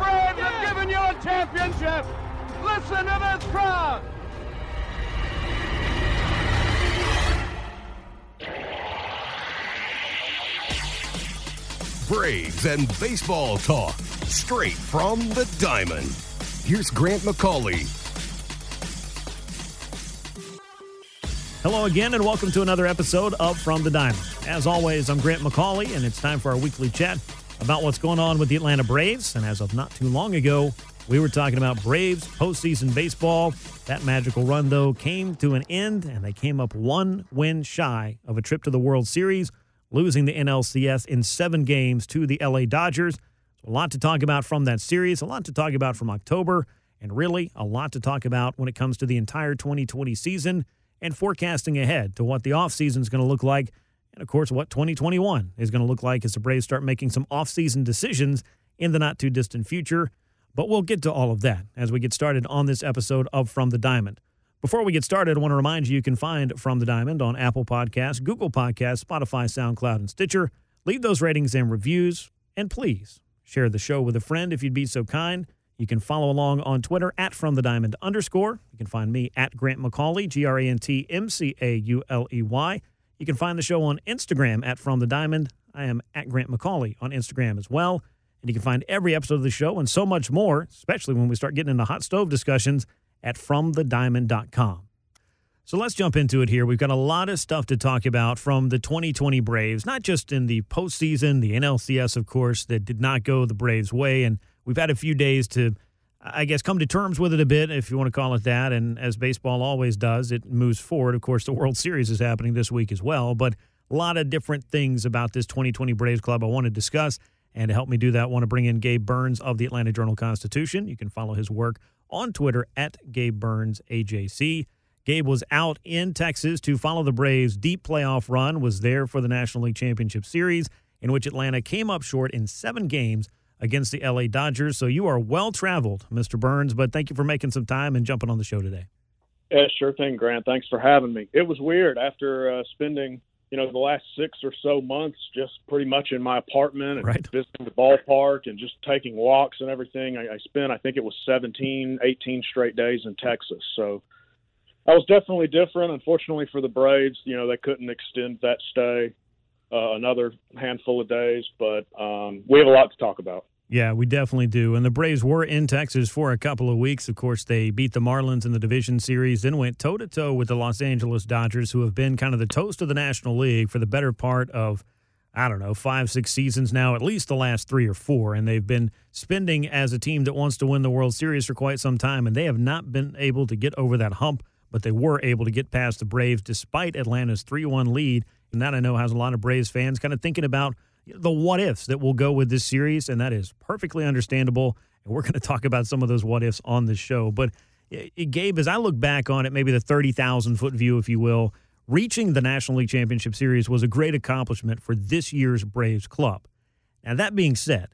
Braves have given you a championship. Listen to this crowd. Braves and baseball talk straight from the diamond. Here's Grant McCauley. Hello again, and welcome to another episode of From the Diamond. As always, I'm Grant McCauley, and it's time for our weekly chat about what's going on with the Atlanta Braves. And as of not too long ago, we were talking about Braves postseason baseball. That magical run, though, came to an end, and they came up one win shy of a trip to the World Series, losing the NLCS in seven games to the LA Dodgers. So a lot to talk about from that series, a lot to talk about from October, and really a lot to talk about when it comes to the entire 2020 season and forecasting ahead to what the offseason is going to look like, and of course, what 2021 is going to look like as the Braves start making some offseason decisions in the not too distant future. But we'll get to all of that as we get started on this episode of From the Diamond. Before we get started, I want to remind you you can find From the Diamond on Apple Podcasts, Google Podcasts, Spotify, SoundCloud, and Stitcher. Leave those ratings and reviews, and please share the show with a friend if you'd be so kind. You can follow along on Twitter at From the Diamond underscore. You can find me at Grant McCauley, G R A N T M C A U L E Y. You can find the show on Instagram at From the Diamond. I am at Grant McCauley on Instagram as well. And you can find every episode of the show and so much more, especially when we start getting into hot stove discussions at FromTheDiamond.com. So let's jump into it here. We've got a lot of stuff to talk about from the 2020 Braves, not just in the postseason, the NLCS, of course, that did not go the Braves' way. And we've had a few days to, I guess, come to terms with it a bit, if you want to call it that. And as baseball always does, it moves forward. Of course, the World Series is happening this week as well. But a lot of different things about this 2020 Braves club I want to discuss. And to help me do that, I want to bring in Gabe Burns of the Atlanta Journal Constitution. You can follow his work on Twitter at Gabe Burns AJC. Gabe was out in Texas to follow the Braves' deep playoff run, was there for the National League Championship Series, in which Atlanta came up short in seven games against the LA Dodgers. So you are well traveled, Mr. Burns, but thank you for making some time and jumping on the show today. Yeah, sure thing, Grant. Thanks for having me. It was weird after uh, spending, you know, the last six or so months just pretty much in my apartment and Right. visiting the ballpark and just taking walks and everything. I, I spent, I think it was 17, 18 straight days in Texas. So that was definitely different. Unfortunately for the Braves, you know, they couldn't extend that stay uh, another handful of days, but um, we have a lot to talk about. Yeah, we definitely do. And the Braves were in Texas for a couple of weeks. Of course, they beat the Marlins in the division series, then went toe to toe with the Los Angeles Dodgers, who have been kind of the toast of the National League for the better part of, I don't know, five, six seasons now, at least the last three or four. And they've been spending as a team that wants to win the World Series for quite some time, and they have not been able to get over that hump, but they were able to get past the Braves despite Atlanta's 3 1 lead. And that I know has a lot of Braves fans kind of thinking about the what ifs that will go with this series, and that is perfectly understandable. And we're going to talk about some of those what ifs on the show. But Gabe, as I look back on it, maybe the 30,000 foot view, if you will, reaching the National League Championship Series was a great accomplishment for this year's Braves club. Now, that being said,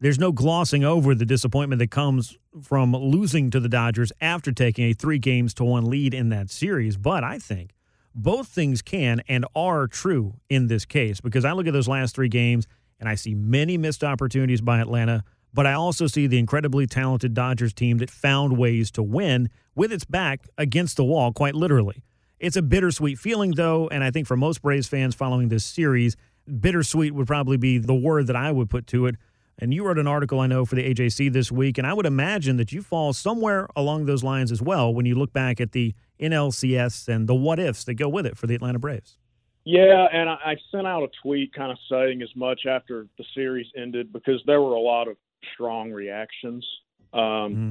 there's no glossing over the disappointment that comes from losing to the Dodgers after taking a three games to one lead in that series. But I think both things can and are true in this case because I look at those last three games and I see many missed opportunities by Atlanta, but I also see the incredibly talented Dodgers team that found ways to win with its back against the wall, quite literally. It's a bittersweet feeling, though, and I think for most Braves fans following this series, bittersweet would probably be the word that I would put to it. And you wrote an article, I know, for the AJC this week, and I would imagine that you fall somewhere along those lines as well when you look back at the NLCS and the what ifs that go with it for the Atlanta Braves. Yeah, and I, I sent out a tweet kind of saying as much after the series ended because there were a lot of strong reactions. Um,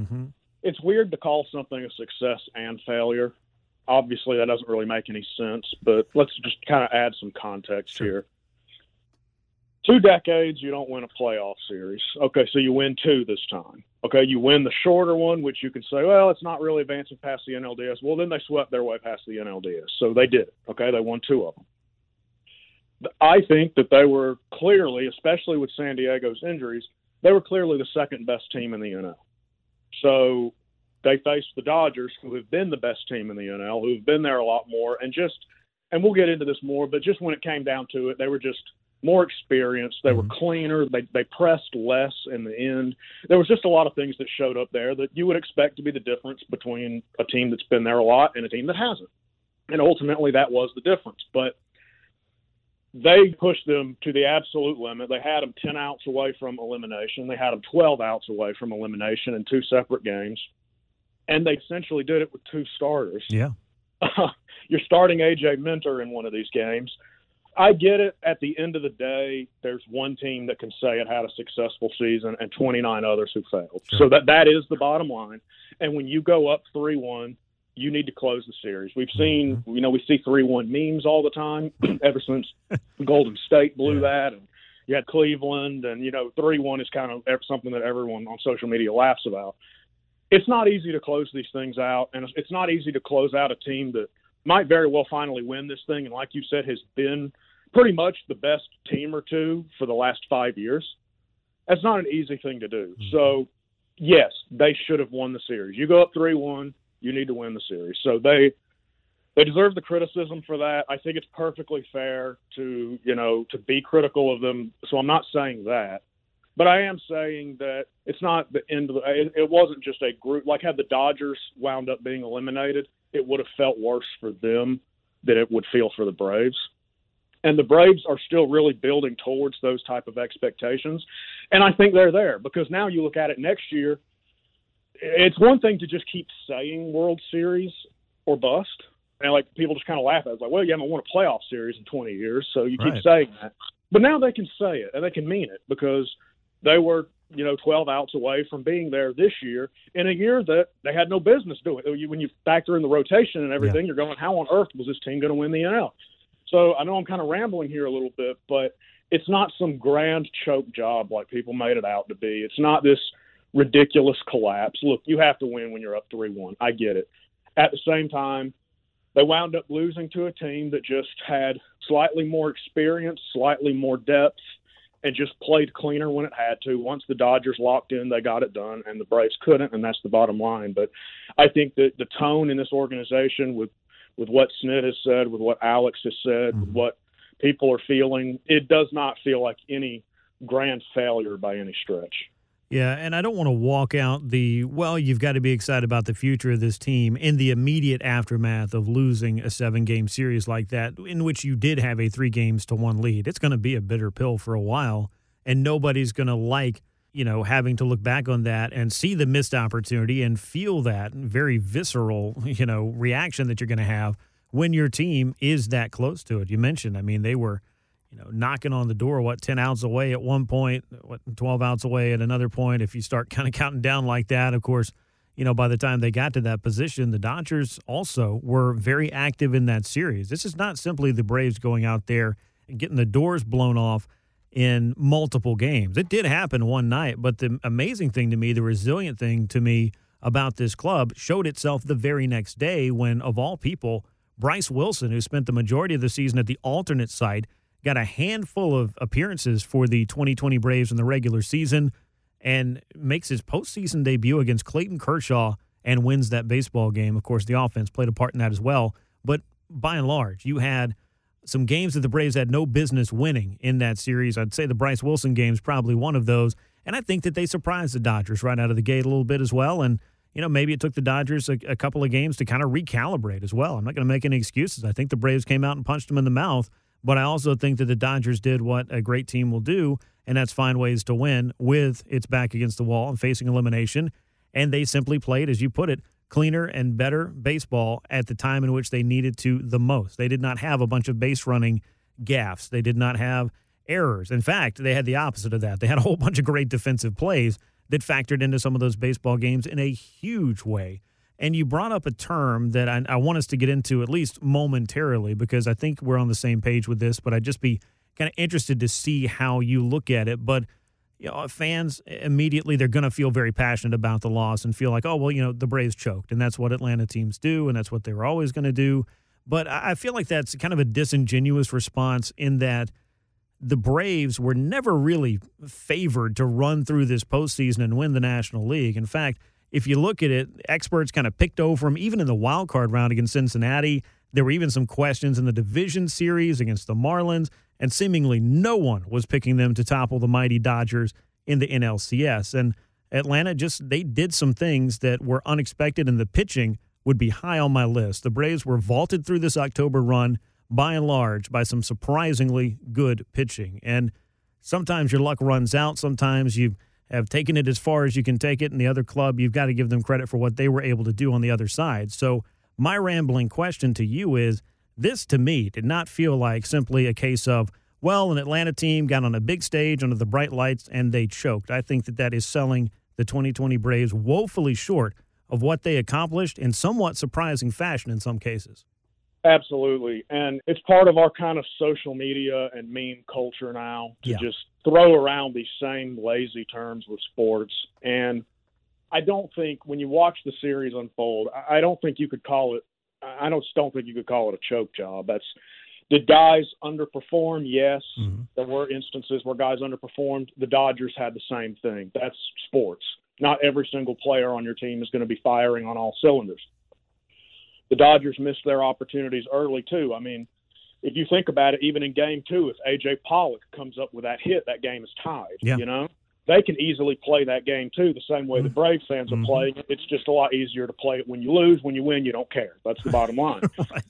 Mm-hmm. It's weird to call something a success and failure. Obviously, that doesn't really make any sense, but let's just kind of add some context Sure. here. Two decades, you don't win a playoff series. Okay, so you win two this time. Okay, you win the shorter one, which you can say, well, it's not really advancing past the NLDS. Well, then they swept their way past the NLDS. So they did. It. Okay, they won two of them. I think that they were clearly, especially with San Diego's injuries, they were clearly the second best team in the NL. So they faced the Dodgers, who have been the best team in the NL, who've been there a lot more, and just, and we'll get into this more, but just when it came down to it, they were just more experienced. They were mm-hmm. cleaner. They they pressed less in the end. There was just a lot of things that showed up there that you would expect to be the difference between a team that's been there a lot and a team that hasn't. And ultimately, that was the difference. But they pushed them to the absolute limit. They had them 10 outs away from elimination. They had them 12 outs away from elimination in two separate games. And they essentially did it with two starters. Yeah. You're starting AJ Minter in one of these games. I get it. At the end of the day, there's one team that can say it had a successful season and 29 others who failed. Sure. So that that is the bottom line. And when you go up three one, you need to close the series. We've seen, mm-hmm. you know, we see three one memes all the time ever since Golden State blew yeah. that, and you had Cleveland, and you know, three one is kind of something that everyone on social media laughs about. It's not easy to close these things out, and it's not easy to close out a team that might very well finally win this thing, and like you said, has been pretty much the best team or two for the last five years. That's not an easy thing to do. Mm-hmm. So, yes, they should have won the series. You go up three one you need to win the series. So they they deserve the criticism for that. I think it's perfectly fair to you know to be critical of them. So I'm not saying that, but I am saying that it's not the end of the. It, it wasn't just a group. Like had the Dodgers wound up being eliminated, it would have felt worse for them than it would feel for the Braves. And the Braves are still really building towards those type of expectations, and I think they're there because now you look at it next year it's one thing to just keep saying World Series or bust, and like people just kind of laugh at it. It's like, well, you haven't won a playoff series in 20 years, so you keep right. saying that. But now they can say it and they can mean it because they were, you know, 12 outs away from being there this year in a year that they had no business doing. When you factor in the rotation and everything, yeah. you're going, how on earth was this team going to win the NL? So I know I'm kind of rambling here a little bit, but it's not some grand choke job like people made it out to be. It's not this ridiculous collapse. Look, you have to win when you're up 3 1. I get it. At the same time, they wound up losing to a team that just had slightly more experience, slightly more depth, and just played cleaner when it had to. Once the Dodgers locked in, they got it done, and the Braves couldn't, and that's the bottom line. But I think that the tone in this organization, with with what Snit has said, with what Alex has said, mm-hmm. with what people are feeling, it does not feel like any grand failure by any stretch. Yeah, and I don't want to walk out the, well, you've got to be excited about the future of this team in the immediate aftermath of losing a seven game series like that, in which you did have a three games to one lead. It's going to be a bitter pill for a while, and nobody's going to like, you know, having to look back on that and see the missed opportunity and feel that very visceral, you know, reaction that you're going to have when your team is that close to it. You mentioned, I mean, they were you know, knocking on the door, what, 10 outs away at one point, what, 12 outs away at another point. If you start kind of counting down like that, of course, you know, by the time they got to that position, the Dodgers also were very active in that series. This is not simply the Braves going out there and getting the doors blown off in multiple games. It did happen one night, but the amazing thing to me, the resilient thing to me about this club showed itself the very next day when, of all people, Bryce Wilson, who spent the majority of the season at the alternate site, got a handful of appearances for the 2020 Braves in the regular season and makes his postseason debut against Clayton Kershaw and wins that baseball game. Of course, the offense played a part in that as well. But by and large, you had some games that the Braves had no business winning in that series. I'd say the Bryce Wilson game is probably one of those. And I think that they surprised the Dodgers right out of the gate a little bit as well. And, you know, maybe it took the Dodgers a, a couple of games to kind of recalibrate as well. I'm not going to make any excuses. I think the Braves came out and punched them in the mouth. But I also think that the Dodgers did what a great team will do, and that's find ways to win with its back against the wall and facing elimination. And they simply played, as you put it, cleaner and better baseball at the time in which they needed to the most. They did not have a bunch of base running gaffes. They did not have errors. In fact, they had the opposite of that. They had a whole bunch of great defensive plays that factored into some of those baseball games in a huge way. And you brought up a term that I, I, want us to get into at least momentarily because I think we're on the same page with this, but I'd just be kind of interested to see how you look at it. But you know, fans immediately they're going to feel very passionate about the loss and feel like, oh well, you know, the Braves choked, and that's what Atlanta teams do, and that's what they were always going to do. But I feel like that's kind of a disingenuous response in that the Braves were never really favored to run through this postseason and win the National League. In fact, if you look at it, experts kind of picked over them even in the wild card round against Cincinnati. There were even some questions in the division series against the Marlins, and seemingly no one was picking them to topple the mighty Dodgers in the NLCS. And Atlanta just they did some things that were unexpected, and the pitching would be high on my list. The Braves were vaulted through this October run by and large by some surprisingly good pitching. And sometimes your luck runs out. Sometimes you have taken it as far as you can take it. And the other club, you've got to give them credit for what they were able to do on the other side. So, my rambling question to you is this to me did not feel like simply a case of, well, an Atlanta team got on a big stage under the bright lights and they choked. I think that that is selling the 2020 Braves woefully short of what they accomplished in somewhat surprising fashion in some cases. Absolutely. And it's part of our kind of social media and meme culture now to Yeah. just throw around these same lazy terms with sports. And I don't think when you watch the series unfold, I don't think you could call it I don't don't think you could call it a choke job. That's did guys underperform? Yes. Mhm. There were instances where guys underperformed. The Dodgers had the same thing. That's sports. Not every single player on your team is going to be firing on all cylinders. The Dodgers missed their opportunities early too. I mean, if you think about it, even in Game Two, if AJ Pollock comes up with that hit, that game is tied. Yeah. You know, they can easily play that game too, the same way the Braves fans are Mhm. playing it. It's just a lot easier to play it when you lose. When you win, you don't care. That's the bottom line. Right.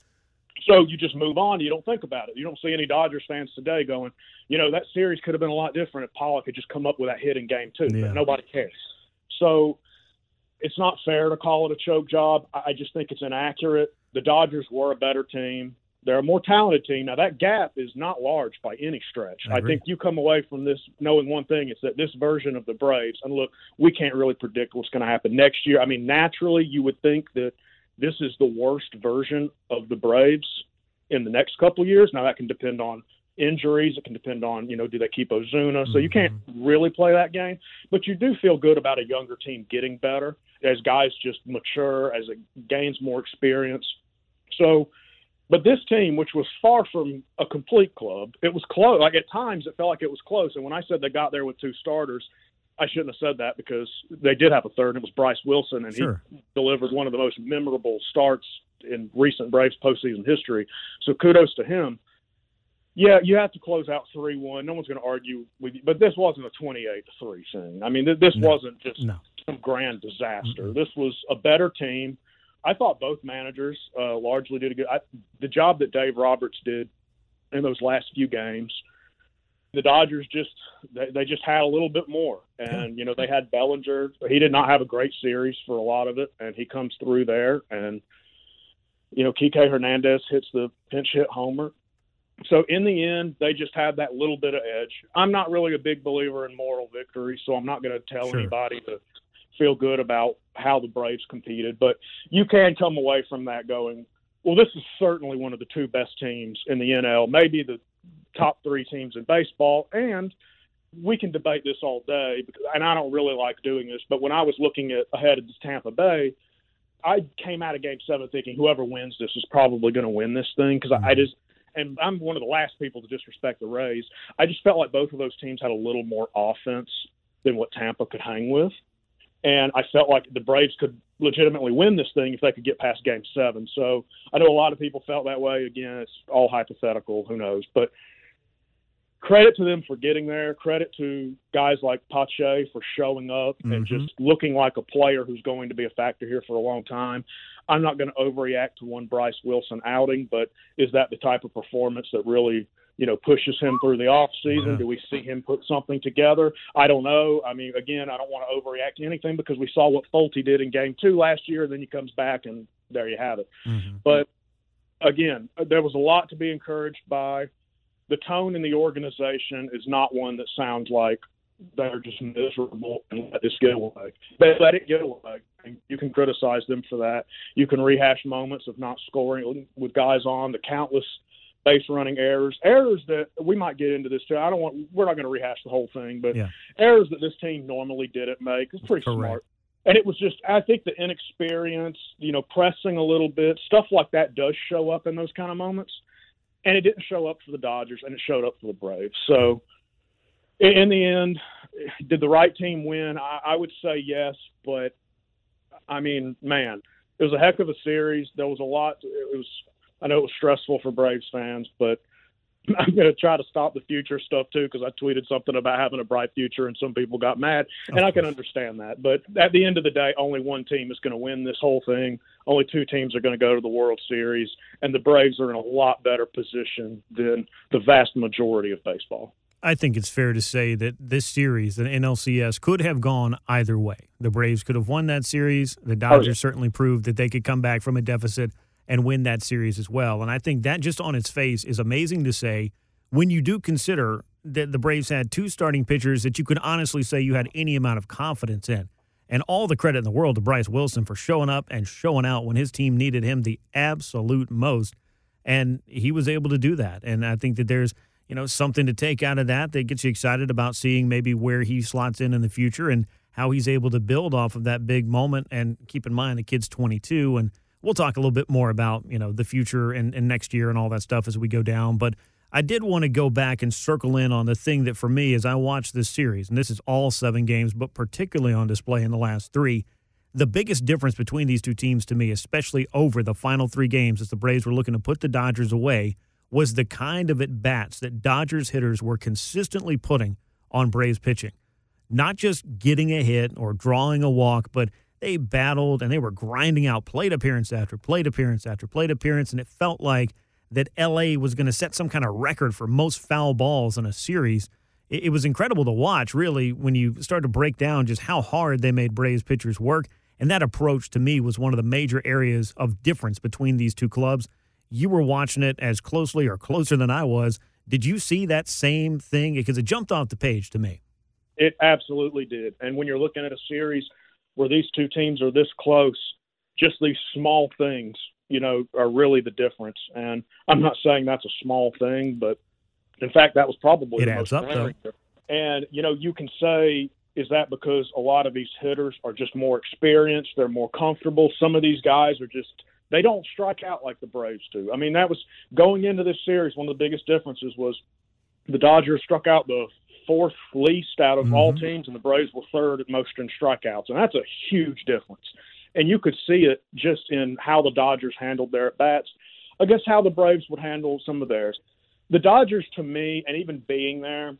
So you just move on. You don't think about it. You don't see any Dodgers fans today going, you know, that series could have been a lot different if Pollock had just come up with that hit in game two. Yeah. But nobody cares. So it's not fair to call it a choke job. I just think it's inaccurate. The Dodgers were a better team. They're a more talented team. Now that gap is not large by any stretch. I I, think you come away from this knowing one thing: it's that this version of the Braves. And look, we can't really predict what's going to happen next year. I mean, naturally, you would think that this is the worst version of the Braves in the next couple of years. Now that can depend on injuries. It can depend on you know do they keep Ozuna. So you can't mm-hmm. really play that game, but you do feel good about a younger team getting better as guys just mature as it gains more experience. So. But this team, which was far from a complete club, it was close. Like at times, it felt like it was close. And when I said they got there with two starters, I shouldn't have said that because they did have a third. And it was Bryce Wilson, and Sure. he delivered one of the most memorable starts in recent Braves postseason history. So kudos to him. Yeah, you have to close out three one. No one's going to argue with you, but this wasn't a twenty eight three thing. I mean, th- this No. wasn't just No. some grand disaster. This was a better team. I thought both managers uh, largely did a good. I, the job that Dave Roberts did in those last few games. The Dodgers just they, they just had a little bit more, and you know they had Bellinger. He did not have a great series for a lot of it, and he comes through there, and you know Kike Hernandez hits the pinch hit homer. So in the end, they just had that little bit of edge. I'm not really a big believer in moral victory, so I'm not going to tell Sure. anybody to feel good about how the Braves competed. But you can come away from that going, well, this is certainly one of the two best teams in the NL, maybe the top three teams in baseball, and we can debate this all day. Because, and I don't really like doing this, but when I was looking at ahead of Tampa Bay, I came out of Game Seven thinking whoever wins this is probably going to win this thing because I, I just and I'm one of the last people to disrespect the Rays. I just felt like both of those teams had a little more offense than what Tampa could hang with. And I felt like the Braves could legitimately win this thing if they could get past game seven. So I know a lot of people felt that way. Again, it's all hypothetical. Who knows? But credit to them for getting there. Credit to guys like Pache for showing up and Mhm. just looking like a player who's going to be a factor here for a long time. I'm not going to overreact to one Bryce Wilson outing, but is that the type of performance that really, you know, pushes him through the off season? Yeah. Do we see him put something together? I don't know. I mean, again, I don't want to overreact to anything because we saw what Folty did in game two last year, and then he comes back and there you have it. Mhm. But again, there was a lot to be encouraged by. The tone in the organization is not one that sounds like they're just miserable and let this get away. They let it get away. And you can criticize them for that. You can rehash moments of not scoring with guys on, the countless base running errors, errors that we might get into this too. I don't want. We're not going to rehash the whole thing, but Yeah. errors that this team normally didn't make. It's pretty Correct. smart. And it was just, I think the inexperience, you know, pressing a little bit, stuff like that does show up in those kind of moments. And it didn't show up for the Dodgers, and it showed up for the Braves. So, in, the end, did the right team win? I, I would say yes, but I mean, man, it was a heck of a series. There was a lot. It was. I know it was stressful for Braves fans, but I'm going to try to stop the future stuff too because I tweeted something about having a bright future and some people got mad, and I can understand that. But at the end of the day, only one team is going to win this whole thing. Only two teams are going to go to the World Series, and the Braves are in a lot better position than the vast majority of baseball. I think it's fair to say that this series, the NLCS, could have gone either way. The Braves could have won that series. The oh, Dodgers yeah. certainly proved that they could come back from a deficit and win that series as well. And I think that just on its face is amazing to say when you do consider that the Braves had two starting pitchers that you could honestly say you had any amount of confidence in. And all the credit in the world to Bryce Wilson for showing up and showing out when his team needed him the absolute most. And he was able to do that. And I think that there's you know, something to take out of that that gets you excited about seeing maybe where he slots in in the future and how he's able to build off of that big moment. And keep in mind, the kid's 22, and we'll talk a little bit more about, you know, the future and, and next year and all that stuff as we go down. But I did want to go back and circle in on the thing that for me, as I watch this series, and this is all seven games, but particularly on display in the last three, the biggest difference between these two teams to me, especially over the final three games as the Braves were looking to put the Dodgers away, was the kind of at bats that Dodgers hitters were consistently putting on Braves pitching. Not just getting a hit or drawing a walk, but they battled and they were grinding out plate appearance after plate appearance after plate appearance. And it felt like that LA was going to set some kind of record for most foul balls in a series. It, it was incredible to watch, really, when you start to break down just how hard they made Braves pitchers work. And that approach to me was one of the major areas of difference between these two clubs you were watching it as closely or closer than I was. Did you see that same thing? Because it jumped off the page to me. It absolutely did. And when you're looking at a series where these two teams are this close, just these small things, you know, are really the difference. And I'm not saying that's a small thing, but in fact, that was probably It the adds most up, though. And you know, you can say, is that because a lot of these hitters are just more experienced? They're more comfortable. Some of these guys are just they don't strike out like the Braves do. I mean, that was going into this series. One of the biggest differences was the Dodgers struck out the fourth least out of all mm-hmm. teams, and the Braves were third at most in strikeouts, and that's a huge difference. And you could see it just in how the Dodgers handled their at bats against how the Braves would handle some of theirs. The Dodgers, to me, and even being there,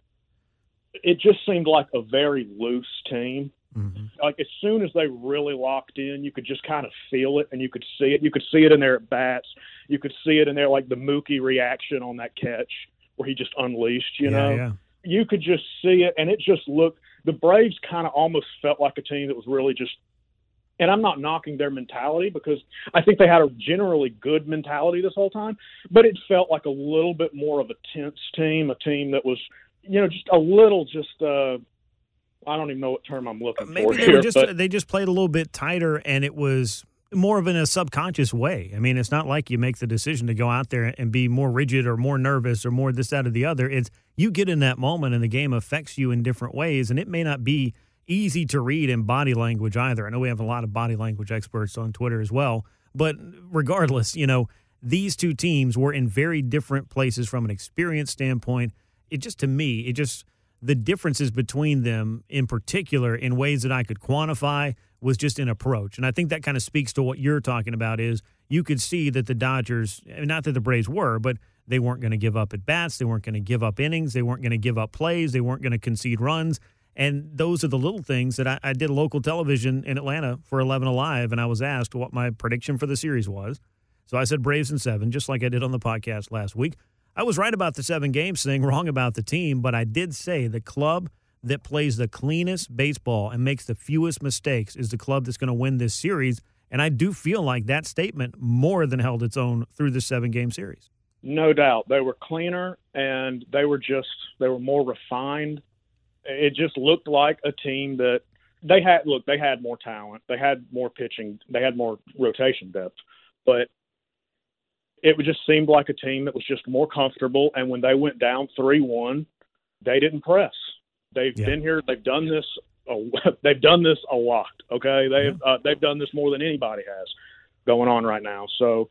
it just seemed like a very loose team mm-hmm. like as soon as they really locked in, you could just kind of feel it and you could see it. You could see it in their at bats. You could see it in their like the Mookie reaction on that catch where he just unleashed. You yeah, know, yeah. You could just see it, and it just looked. The Braves kind of almost felt like a team that was really just. And I'm not knocking their mentality because I think they had a generally good mentality this whole time, but it felt like a little bit more of a tense team, a team that was, you know, just a little just. uh I don't even know what term I'm looking Maybe for they here, were just but they just played a little bit tighter, and it was more of in a subconscious way. I mean, it's not like you make the decision to go out there and be more rigid or more nervous or more this, that, or the other. It's you get in that moment, and the game affects you in different ways, and it may not be easy to read in body language either. I know we have a lot of body language experts on Twitter as well, but regardless, you know, these two teams were in very different places from an experience standpoint. It just to me, it just the differences between them in particular in ways that I could quantify was just an approach. And I think that kind of speaks to what you're talking about is you could see that the Dodgers, not that the Braves were, but they weren't going to give up at bats, they weren't going to give up innings, they weren't going to give up plays, they weren't going to concede runs. And those are the little things that I, I did local television in Atlanta for 11 Alive, and I was asked what my prediction for the series was. So I said Braves in seven, just like I did on the podcast last week. I was right about the seven games thing, wrong about the team, but I did say the club that plays the cleanest baseball and makes the fewest mistakes is the club that's going to win this series. And I do feel like that statement more than held its own through the seven game series. No doubt. They were cleaner and they were just they were more refined. It just looked like a team that they had look, they had more talent. They had more pitching, they had more rotation depth. But it just seemed like a team that was just more comfortable. And when they went down three one, they didn't press. They've Yeah. been here. They've done this. A, they've done this a lot. Okay, they've uh, they've done this more than anybody has going on right now. So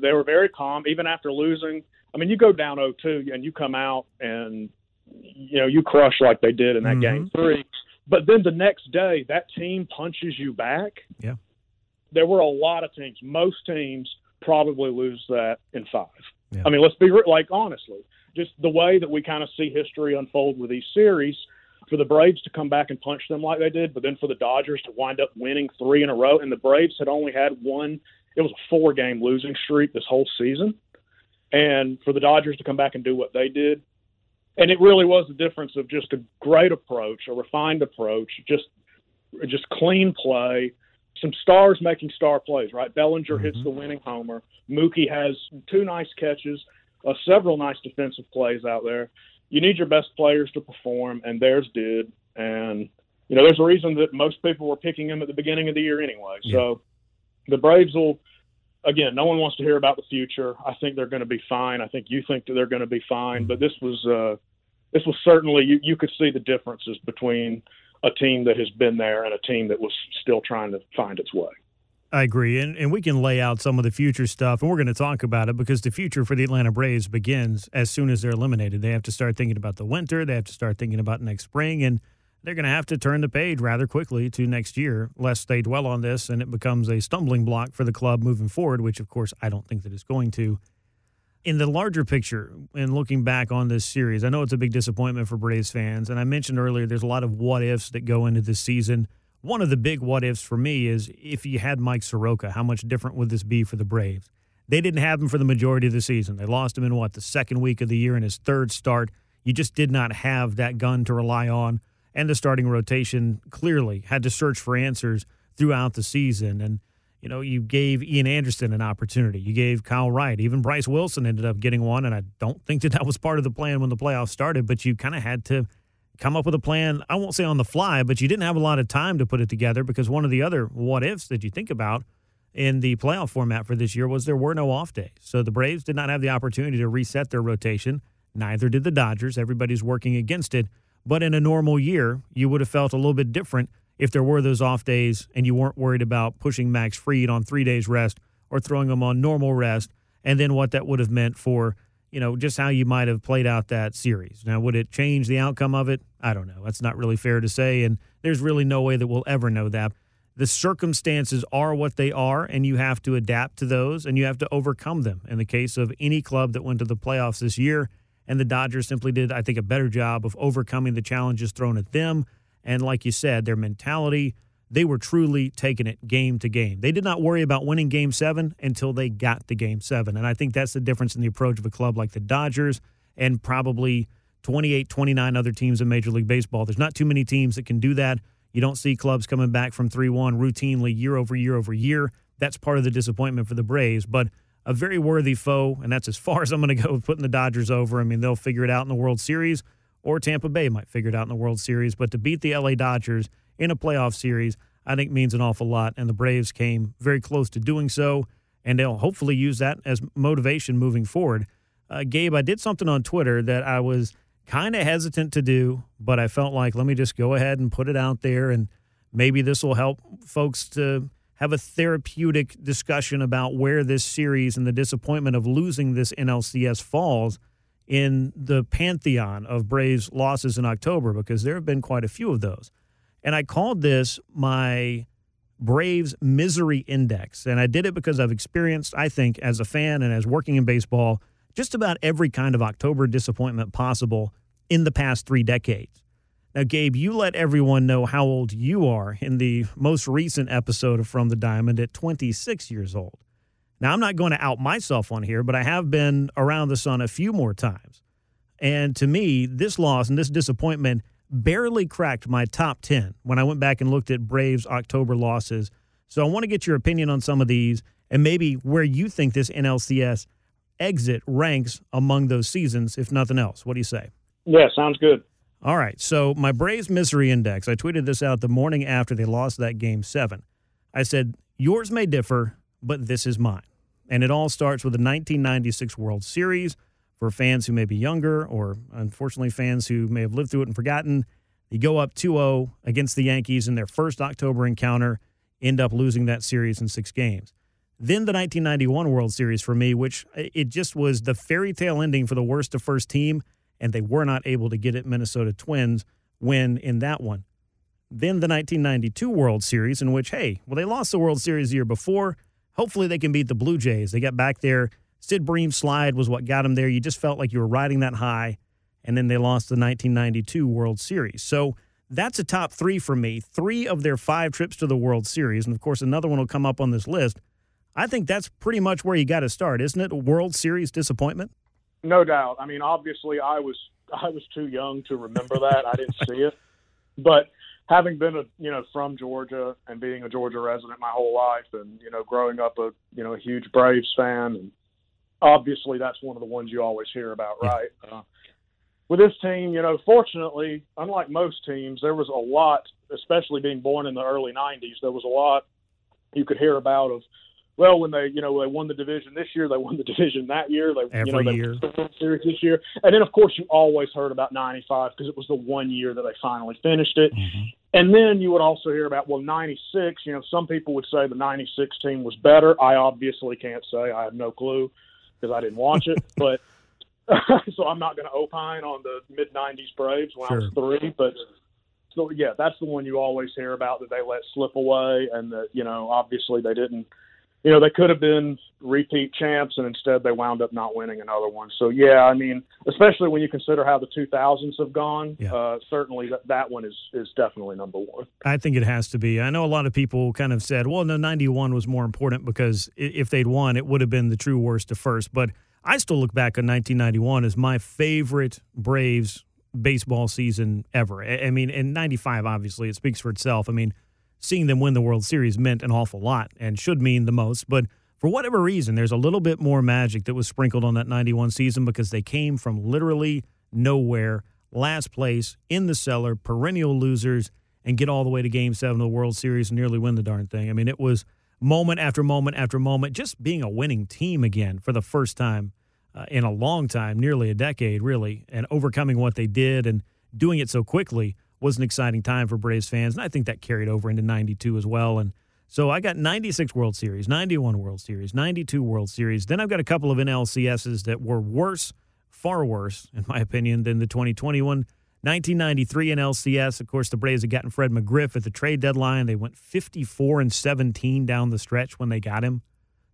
they were very calm even after losing. I mean, you go down 0-2 and you come out and you know you crush like they did in that Mhm. game three. But then the next day, that team punches you back. Yeah. There were a lot of teams. Most teams probably lose that in five. Yeah. I mean, let's be like honestly, just the way that we kind of see history unfold with these series. For the Braves to come back and punch them like they did, but then for the Dodgers to wind up winning three in a row, and the Braves had only had one. It was a four-game losing streak this whole season, and for the Dodgers to come back and do what they did, and it really was the difference of just a great approach, a refined approach, just just clean play, some stars making star plays. Right, Bellinger hits mm-hmm. the winning homer. Mookie has two nice catches, uh, several nice defensive plays out there. You need your best players to perform, and theirs did. And you know, there's a reason that most people were picking him at the beginning of the year anyway. So the Braves will. Again, no one wants to hear about the future. I think they're going to be fine. I think you think that they're going to be fine. But this was uh, this was certainly you, you could see the differences between a team that has been there and a team that was still trying to find its way. I agree. And, and we can lay out some of the future stuff, and we're going to talk about it because the future for the Atlanta Braves begins as soon as they're eliminated. They have to start thinking about the winter, they have to start thinking about next spring, and they're going to have to turn the page rather quickly to next year, lest they dwell on this and it becomes a stumbling block for the club moving forward, which, of course, I don't think that it's going to. In the larger picture, and looking back on this series, I know it's a big disappointment for Braves fans. And I mentioned earlier, there's a lot of what ifs that go into this season. One of the big what ifs for me is if you had Mike Soroka, how much different would this be for the Braves? They didn't have him for the majority of the season. They lost him in what, the second week of the year in his third start. You just did not have that gun to rely on. And the starting rotation clearly had to search for answers throughout the season. And, you know, you gave Ian Anderson an opportunity. You gave Kyle Wright. Even Bryce Wilson ended up getting one. And I don't think that that was part of the plan when the playoffs started, but you kind of had to come up with a plan. I won't say on the fly, but you didn't have a lot of time to put it together because one of the other what ifs that you think about in the playoff format for this year was there were no off days. So the Braves did not have the opportunity to reset their rotation. Neither did the Dodgers. Everybody's working against it. But in a normal year, you would have felt a little bit different if there were those off days and you weren't worried about pushing Max Fried on three days rest or throwing him on normal rest, and then what that would have meant for you know just how you might have played out that series. Now, would it change the outcome of it? I don't know. That's not really fair to say, and there's really no way that we'll ever know that. The circumstances are what they are, and you have to adapt to those, and you have to overcome them. In the case of any club that went to the playoffs this year, and the Dodgers simply did, I think, a better job of overcoming the challenges thrown at them. And like you said, their mentality, they were truly taking it game to game. They did not worry about winning game seven until they got to game seven. And I think that's the difference in the approach of a club like the Dodgers and probably 28, 29 other teams in Major League Baseball. There's not too many teams that can do that. You don't see clubs coming back from 3 1 routinely year over year over year. That's part of the disappointment for the Braves. But a very worthy foe, and that's as far as I'm going to go with putting the Dodgers over. I mean, they'll figure it out in the World Series, or Tampa Bay might figure it out in the World Series. But to beat the LA Dodgers in a playoff series, I think means an awful lot. And the Braves came very close to doing so, and they'll hopefully use that as motivation moving forward. Uh, Gabe, I did something on Twitter that I was kind of hesitant to do, but I felt like let me just go ahead and put it out there, and maybe this will help folks to have a therapeutic discussion about where this series and the disappointment of losing this NLCS falls in the pantheon of Braves losses in October, because there have been quite a few of those. And I called this my Braves misery index. And I did it because I've experienced, I think, as a fan and as working in baseball, just about every kind of October disappointment possible in the past three decades. Now, Gabe, you let everyone know how old you are in the most recent episode of From the Diamond at 26 years old. Now, I'm not going to out myself on here, but I have been around the sun a few more times. And to me, this loss and this disappointment barely cracked my top 10 when I went back and looked at Braves October losses. So I want to get your opinion on some of these and maybe where you think this NLCS exit ranks among those seasons, if nothing else. What do you say? Yeah, sounds good. All right. So my Braves misery index, I tweeted this out the morning after they lost that game seven. I said, yours may differ, but this is mine. And it all starts with the 1996 World Series. For fans who may be younger, or unfortunately fans who may have lived through it and forgotten, They go up 2 0 against the Yankees in their first October encounter, end up losing that series in six games. Then the 1991 World Series for me, which uh, it just was the fairy tale ending for the worst of first team, and they were not able to get it. Minnesota Twins win in that one. Then the 1992 World Series, in which, hey, well, they lost the World Series the year before. Hopefully they can beat the Blue Jays. They got back there. Sid Bream slide was what got him there. You just felt like you were riding that high, and then they lost the 1992 World Series. So that's a top three for me. Three of their five trips to the World Series, and of course, another one will come up on this list I think that's pretty much where you got to start, isn't it? A World Series disappointment. No doubt. I mean, obviously, I was I was too young to remember that. I didn't see it, but having been a you know from Georgia and being a Georgia resident my whole life, and you know growing up a you know a huge Braves fan, and obviously that's one of the ones you always hear about, right? Uh, with this team, you know, fortunately, unlike most teams, there was a lot, especially being born in the early '90s, there was a lot you could hear about of well, when they you know they won the division this year, they won the division that year. They Every you know they year. won the Series this year, and then of course you always heard about '95 because it was the one year that they finally finished it. Mm-hmm. And then you would also hear about well '96. You know, some people would say the '96 team was better. I obviously can't say. I have no clue because I didn't watch it, but. so I'm not going to opine on the mid '90s Braves when Sure. I was three, but so yeah, that's the one you always hear about that they let slip away, and that you know obviously they didn't. You know they could have been repeat champs, and instead they wound up not winning another one. So yeah, I mean, especially when you consider how the 2000s have gone, Yeah. uh, certainly that that one is is definitely number one. I think it has to be. I know a lot of people kind of said, well, no, 91 was more important because if they'd won, it would have been the true worst to first. But I still look back on 1991 as my favorite Braves baseball season ever. I I mean, in 95, obviously, it speaks for itself. I mean, seeing them win the World Series meant an awful lot and should mean the most. But for whatever reason, there's a little bit more magic that was sprinkled on that 91 season because they came from literally nowhere, last place in the cellar, perennial losers, and get all the way to game seven of the World Series and nearly win the darn thing. I mean, it was moment after moment after moment, just being a winning team again for the first time uh, in a long time, nearly a decade, really, and overcoming what they did and doing it so quickly was an exciting time for Braves fans. And I think that carried over into 92 as well. And so I got 96 World Series, 91 World Series, 92 World Series. Then I've got a couple of NLCSs that were worse, far worse, in my opinion, than the 2021. 1993 NLCS. Of course, the Braves had gotten Fred McGriff at the trade deadline. They went 54 and 17 down the stretch when they got him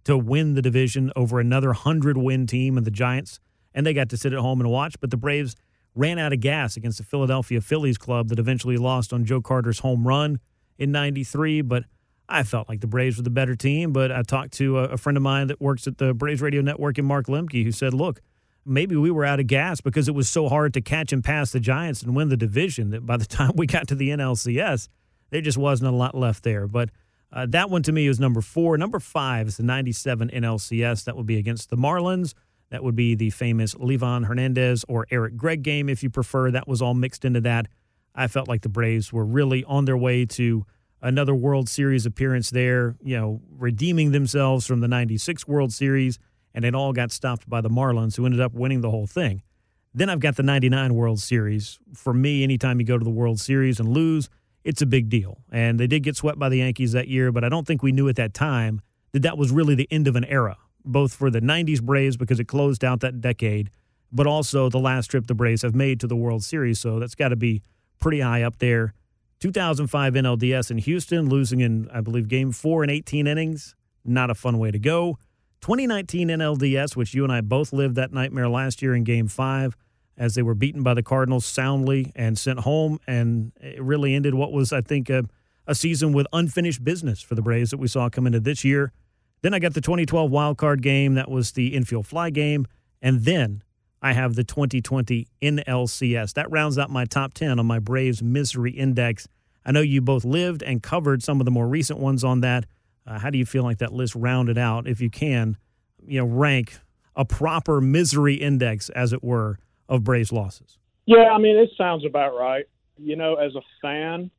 to win the division over another 100 win team and the Giants. And they got to sit at home and watch. But the Braves ran out of gas against the Philadelphia Phillies club that eventually lost on Joe Carter's home run in 93. But I felt like the Braves were the better team. But I talked to a, a friend of mine that works at the Braves Radio Network and Mark Lemke, who said, look, maybe we were out of gas because it was so hard to catch and pass the Giants and win the division that by the time we got to the NLCS, there just wasn't a lot left there. But uh, that one to me was number four. Number five is the 97 NLCS. That would be against the Marlins. That would be the famous Livan Hernandez or Eric Gregg game, if you prefer. That was all mixed into that. I felt like the Braves were really on their way to another World Series appearance there, you know, redeeming themselves from the 96 World Series, and it all got stopped by the Marlins, who ended up winning the whole thing. Then I've got the 99 World Series. For me, anytime you go to the World Series and lose, it's a big deal. And they did get swept by the Yankees that year, but I don't think we knew at that time that that was really the end of an era, both for the 90s Braves because it closed out that decade, but also the last trip the Braves have made to the World Series. So that's got to be pretty high up there. 2005 NLDS in Houston, losing in, I believe, game four in 18 innings. Not a fun way to go. 2019 NLDS, which you and I both lived that nightmare last year in game five, as they were beaten by the Cardinals soundly and sent home. And it really ended what was, I think, a, a season with unfinished business for the Braves that we saw come into this year. Then I got the 2012 wild card game. That was the infield fly game. And then I have the 2020 NLCS. That rounds out my top 10 on my Braves misery index. I know you both lived and covered some of the more recent ones on that. Uh, how do you feel like that list rounded out, if you can, you know, rank a proper misery index, as it were, of Braves losses? Yeah, I mean, it sounds about right. You know, as a fan,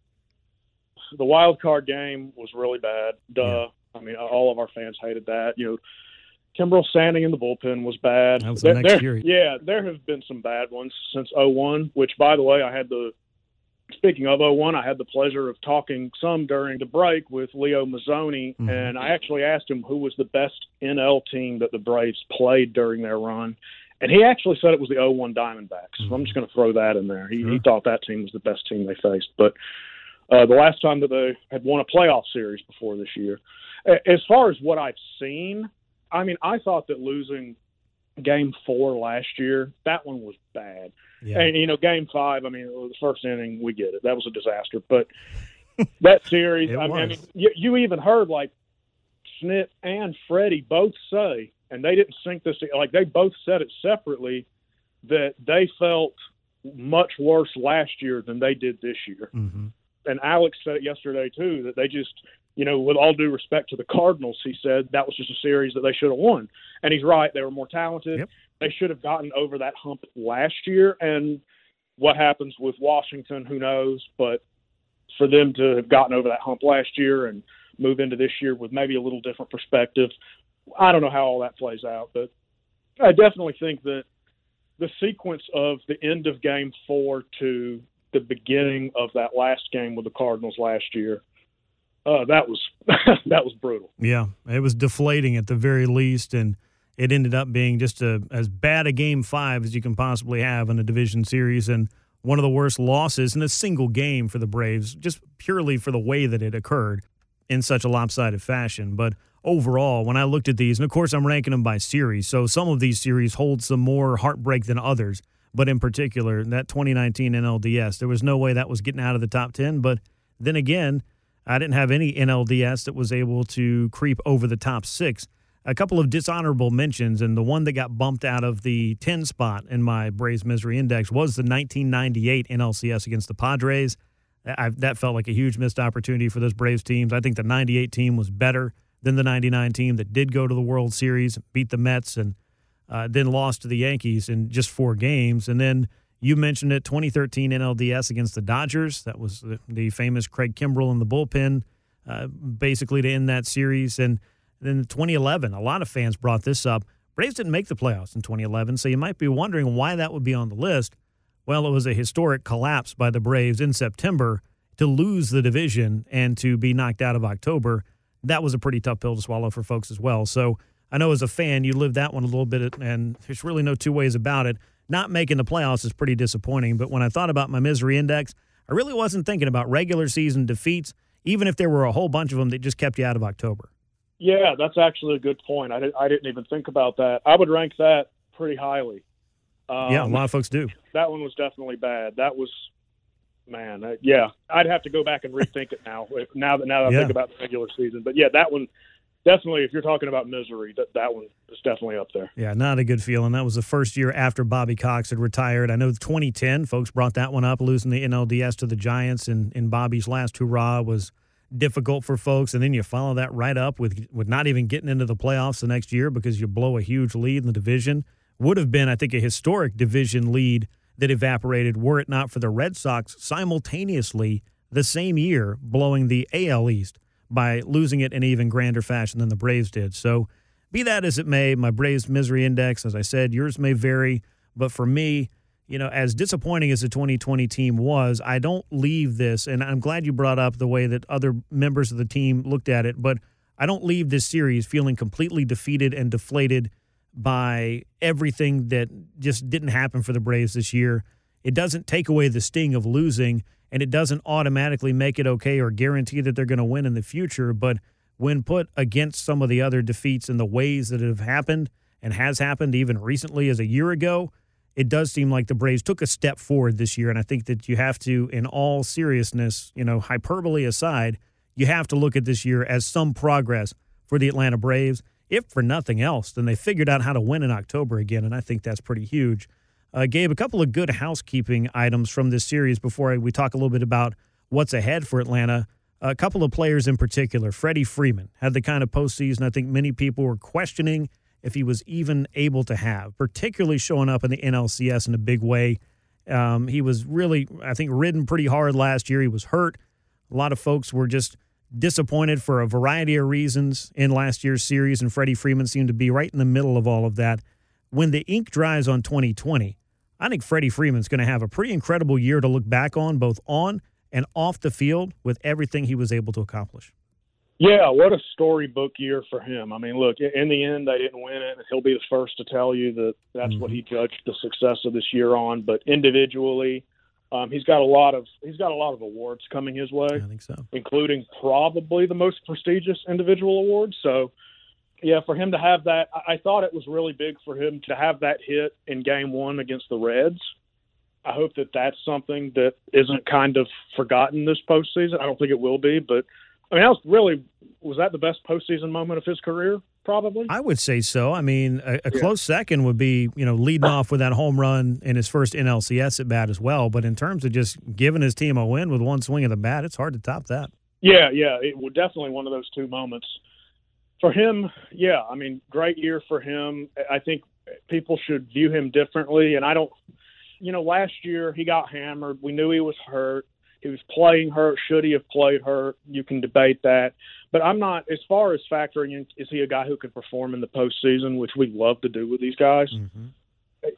the wild card game was really bad. Duh. I mean, all of our fans hated that. You know, Kimbrel Standing in the bullpen was bad. That was the There- year. Yeah, there have been some bad ones since 01, which, by the way, I had the, speaking of 01, I had the pleasure of talking some during the break with Leo Mazzone, Mhm. and I actually asked him who was the best NL team that the Braves played during their run. And he actually said it was the 01 Diamondbacks. So I'm just going to throw that in there. He, he thought that team was the best team they faced. But uh, the last time that they had won a playoff series before this year. As far as what I've seen, I mean, I thought that losing game four last year, that one was bad. Yeah. And, you know, game five, I mean, the first inning, we get it. That was a disaster. But that series, I mean, I mean you, you even heard like Snit and Freddie both say, and they didn't sync this, like they both said it separately, that they felt much worse last year than they did this year hmm and Alex said it yesterday too that they just, you know, with all due respect to the Cardinals, he said that was just a series that they should have won, and he's right. They were more talented. Yep. They should have gotten over that hump last year, and what happens with Washington, who knows? But for them to have gotten over that hump last year and move into this year with maybe a little different perspective, I don't know how all that plays out, but I definitely think that the sequence of the end of Game Four to the beginning of that last game with the Cardinals last year. Uh, that was that was brutal. Yeah, it was deflating at the very least, and it ended up being just a, as bad a game five as you can possibly have in a division series, and one of the worst losses in a single game for the Braves, just purely for the way that it occurred in such a lopsided fashion. But overall, when I looked at these, and of course I'm ranking them by series, so some of these series hold some more heartbreak than others. But in particular, that 2019 NLDS, there was no way that was getting out of the top 10. But then again, I didn't have any NLDS that was able to creep over the top six. A couple of dishonorable mentions, and the one that got bumped out of the 10 spot in my Braves Misery Index was the 1998 NLCS against the Padres. I, that felt like a huge missed opportunity for those Braves teams. I think the 98 team was better than the 99 team that did go to the World Series, beat the Mets, and uh, then lost to the Yankees in just four games. And then you mentioned it 2013 NLDS against the Dodgers. That was the, famous Craig Kimbrel in the bullpen, uh, basically to end that series. And then 2011, a lot of fans brought this up. Braves didn't make the playoffs in 2011, so you might be wondering why that would be on the list. Well, it was a historic collapse by the Braves in September to lose the division and to be knocked out of October. That was a pretty tough pill to swallow for folks as well. So I know as a fan, you lived that one a little bit, and there's really no two ways about it. Not making the playoffs is pretty disappointing, but when I thought about my misery index, I really wasn't thinking about regular season defeats, even if there were a whole bunch of them that just kept you out of October. Yeah, that's actually a good point. I, did, I didn't even think about that. I would rank that pretty highly. Um, yeah, a lot of folks do. that one was definitely bad. That was, man, uh, yeah. I'd have to go back and rethink it now. if- Now that now that I Yeah. think about the regular season, but yeah, that one definitely. If you're talking about misery, that that one is definitely up there. Yeah, not a good feeling. That was the first year after Bobby Cox had retired. I know 2010, folks brought that one up, losing the NLDS to the Giants, and in Bobby's last hurrah was difficult for folks. And then you follow that right up with with not even getting into the playoffs the next year because you blow a huge lead in the division. Would have been, I think, a historic division lead that evaporated were it not for the Red Sox simultaneously the same year blowing the AL East by losing it in even grander fashion than the Braves did. So, be that as it may, my Braves misery index, as I said, yours may vary, but for me, you know, as disappointing as the 2020 team was, I don't leave this, and I'm glad you brought up the way that other members of the team looked at it, but I don't leave this series feeling completely defeated and deflated by everything that just didn't happen for the Braves this year. It doesn't take away the sting of losing, and it doesn't automatically make it okay or guarantee that they're going to win in the future. But when put against some of the other defeats and the ways that have happened and has happened even recently as a year ago, it does seem like the Braves took a step forward this year. And I think that you have to, in all seriousness, you know, hyperbole aside, you have to look at this year as some progress for the Atlanta Braves. If for nothing else, then they figured out how to win in October again. And I think that's pretty huge. Uh, Gabe, a couple of good housekeeping items from this series before we talk a little bit about what's ahead for Atlanta. A couple of players in particular. Freddie Freeman had the kind of postseason I think many people were questioning if he was even able to have, particularly showing up in the NLCS in a big way. Um, he was really, I think, ridden pretty hard last year. He was hurt. A lot of folks were just disappointed for a variety of reasons in last year's series, and Freddie Freeman seemed to be right in the middle of all of that. When the ink dries on 2020, I think Freddie Freeman's going to have a pretty incredible year to look back on, both on and off the field, with everything he was able to accomplish. Yeah, what a storybook year for him. I mean, look, in the end, they didn't win it. He'll be the first to tell you that that's mm-hmm. what he judged the success of this year on. But individually, um, he's got a lot of he's got a lot of awards coming his way. I think so, including probably the most prestigious individual award. So, yeah, for him to have that, I thought it was really big for him to have that hit in Game One against the Reds. I hope that that's something that isn't kind of forgotten this postseason. I don't think it will be, but I mean, that was really was that the best postseason moment of his career? Probably. I would say so. I mean, a, a yeah. close second would be you know leading off with that home run in his first NLCS at bat as well. But in terms of just giving his team a win with one swing of the bat, it's hard to top that. Yeah, yeah, it was definitely one of those two moments for him. Yeah, I mean, great year for him. I think people should view him differently, and I don't. You know, last year he got hammered. We knew he was hurt he was playing hurt. Should he have played hurt? You can debate that. But I'm not, as far as factoring in, is he a guy who can perform in the postseason, which we love to do with these guys? Mm-hmm.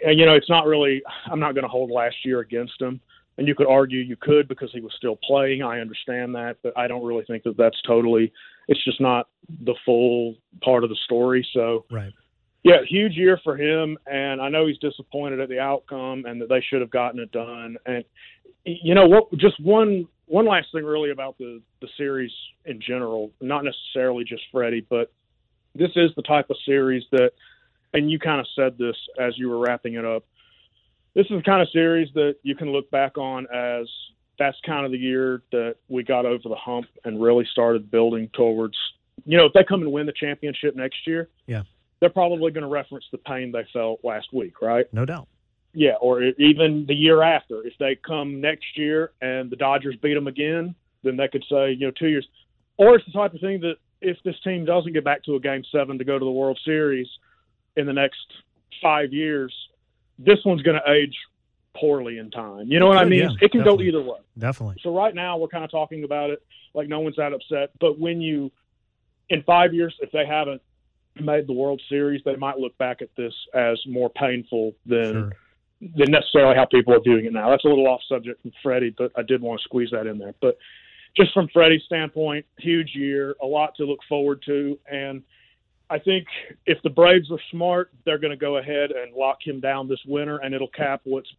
And, you know, it's not really, I'm not going to hold last year against him. And you could argue you could because he was still playing. I understand that, but I don't really think that that's totally, it's just not the full part of the story. So, right. Yeah, huge year for him, and I know he's disappointed at the outcome, and that they should have gotten it done. And you know what? Just one one last thing, really, about the the series in general, not necessarily just Freddie, but this is the type of series that, and you kind of said this as you were wrapping it up. This is the kind of series that you can look back on as that's kind of the year that we got over the hump and really started building towards. You know, if they come and win the championship next year, yeah, they're probably going to reference the pain they felt last week, right? No doubt. Yeah, or even the year after. If they come next year and the Dodgers beat them again, then they could say, you know, two years. Or it's the type of thing that if this team doesn't get back to a game seven to go to the World Series in the next five years, this one's going to age poorly in time. You know what I mean? Yeah, it can definitely. go either way. Definitely. So right now we're kind of talking about it like no one's that upset. But when you, in five years, if they haven't made the World Series, they might look back at this as more painful than. Sure than necessarily how people are viewing it now. That's a little off subject from Freddie, but I did want to squeeze that in there. But just from Freddie's standpoint, huge year, a lot to look forward to, and I think if the Braves are smart, they're going to go ahead and lock him down this winter, and it'll cap what's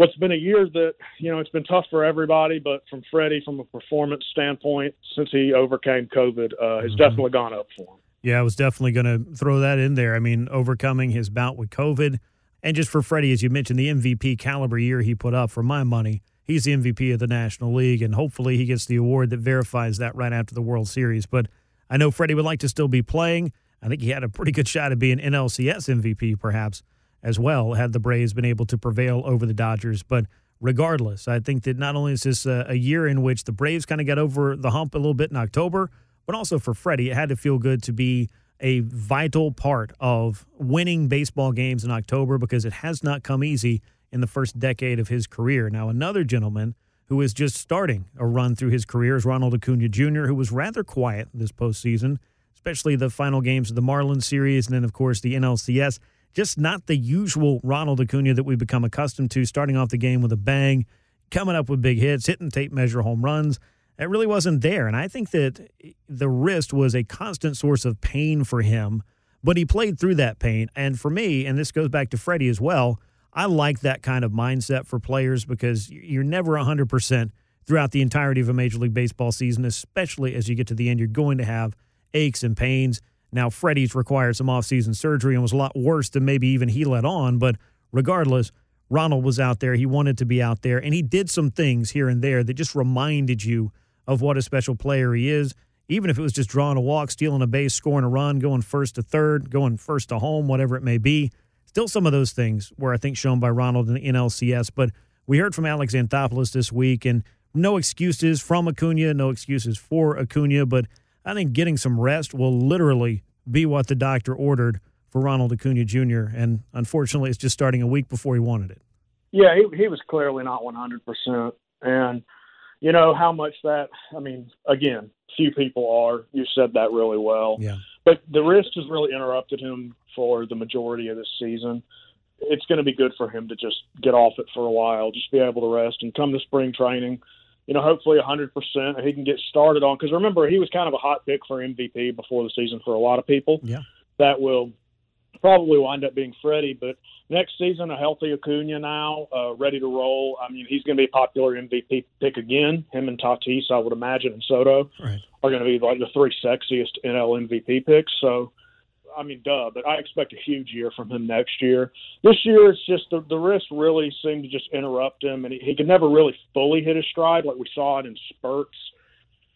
what's been a year that you know it's been tough for everybody, but from Freddie, from a performance standpoint, since he overcame COVID, uh, has mm-hmm. definitely gone up for him. Yeah, I was definitely going to throw that in there. I mean, overcoming his bout with COVID and just for Freddie, as you mentioned, the MVP caliber year he put up, for my money, he's the MVP of the National League, and hopefully he gets the award that verifies that right after the World Series. But I know Freddie would like to still be playing. I think he had a pretty good shot at being NLCS MVP, perhaps, as well, had the Braves been able to prevail over the Dodgers. But regardless, I think that not only is this a, a year in which the Braves kind of got over the hump a little bit in October, but also for Freddie, it had to feel good to be a vital part of winning baseball games in October because it has not come easy in the first decade of his career. Now, another gentleman who is just starting a run through his career is Ronald Acuna Jr., who was rather quiet this postseason, especially the final games of the Marlins series and then, of course, the NLCS. Just not the usual Ronald Acuna that we've become accustomed to, starting off the game with a bang, coming up with big hits, hitting tape measure home runs it really wasn't there. And I think that the wrist was a constant source of pain for him, but he played through that pain. And for me, and this goes back to Freddie as well, I like that kind of mindset for players because you're never 100% throughout the entirety of a Major League Baseball season, especially as you get to the end. You're going to have aches and pains. Now, Freddie's required some offseason surgery and was a lot worse than maybe even he let on, but regardless, Ronald was out there. He wanted to be out there, and he did some things here and there that just reminded you of what a special player he is. Even if it was just drawing a walk, stealing a base, scoring a run, going first to third, going first to home, whatever it may be. Still, some of those things were, I think, shown by Ronald in the NLCS. But we heard from Alex Anthopoulos this week, and no excuses from Acuna, no excuses for Acuna. But I think getting some rest will literally be what the doctor ordered for Ronald Acuna Jr. And unfortunately, it's just starting a week before he wanted it. Yeah, he, he was clearly not 100%. And you know how much that. I mean, again, few people are. You said that really well. Yeah. But the wrist has really interrupted him for the majority of this season. It's going to be good for him to just get off it for a while, just be able to rest and come to spring training. You know, hopefully 100%. He can get started on because remember he was kind of a hot pick for MVP before the season for a lot of people. Yeah. That will probably wind up being Freddie, but next season a healthy Acuna now, uh, ready to roll. I mean, he's going to be a popular MVP pick again. Him and Tatis, I would imagine, and Soto Right. are going to be like the three sexiest NL MVP picks. So, I mean, duh. But I expect a huge year from him next year. This year, it's just the the wrist really seemed to just interrupt him, and he, he could never really fully hit his stride like we saw it in spurts.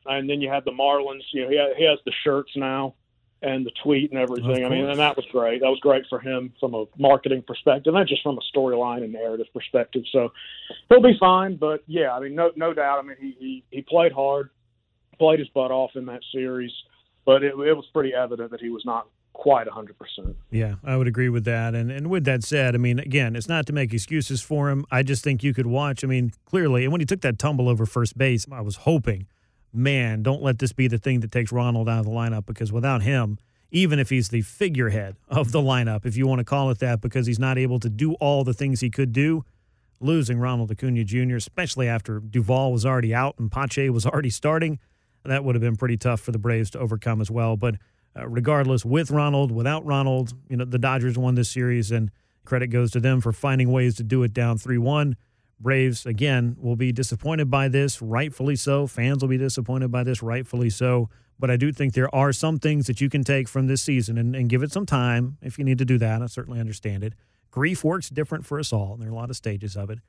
And then you had the Marlins. You know, he, he has the shirts now and the tweet and everything. I mean, and that was great. That was great for him from a marketing perspective, not just from a storyline and narrative perspective. So he'll be fine. But yeah, I mean, no no doubt. I mean, he he, he played hard, played his butt off in that series, but it, it was pretty evident that he was not quite 100%. Yeah, I would agree with that. And and with that said, I mean, again, it's not to make excuses for him. I just think you could watch. I mean, clearly, and when he took that tumble over first base, I was hoping, man, don't let this be the thing that takes Ronald out of the lineup because without him, even if he's the figurehead of the lineup, if you want to call it that, because he's not able to do all the things he could do, losing Ronald Acuna Jr., especially after Duvall was already out and Pache was already starting, that would have been pretty tough for the Braves to overcome as well. But uh, regardless, with Ronald, without Ronald, you know, the Dodgers won this series, and credit goes to them for finding ways to do it down 3 1. Braves, again, will be disappointed by this, rightfully so. Fans will be disappointed by this, rightfully so. But I do think there are some things that you can take from this season and, and give it some time if you need to do that. I certainly understand it. Grief works different for us all, and there are a lot of stages of it.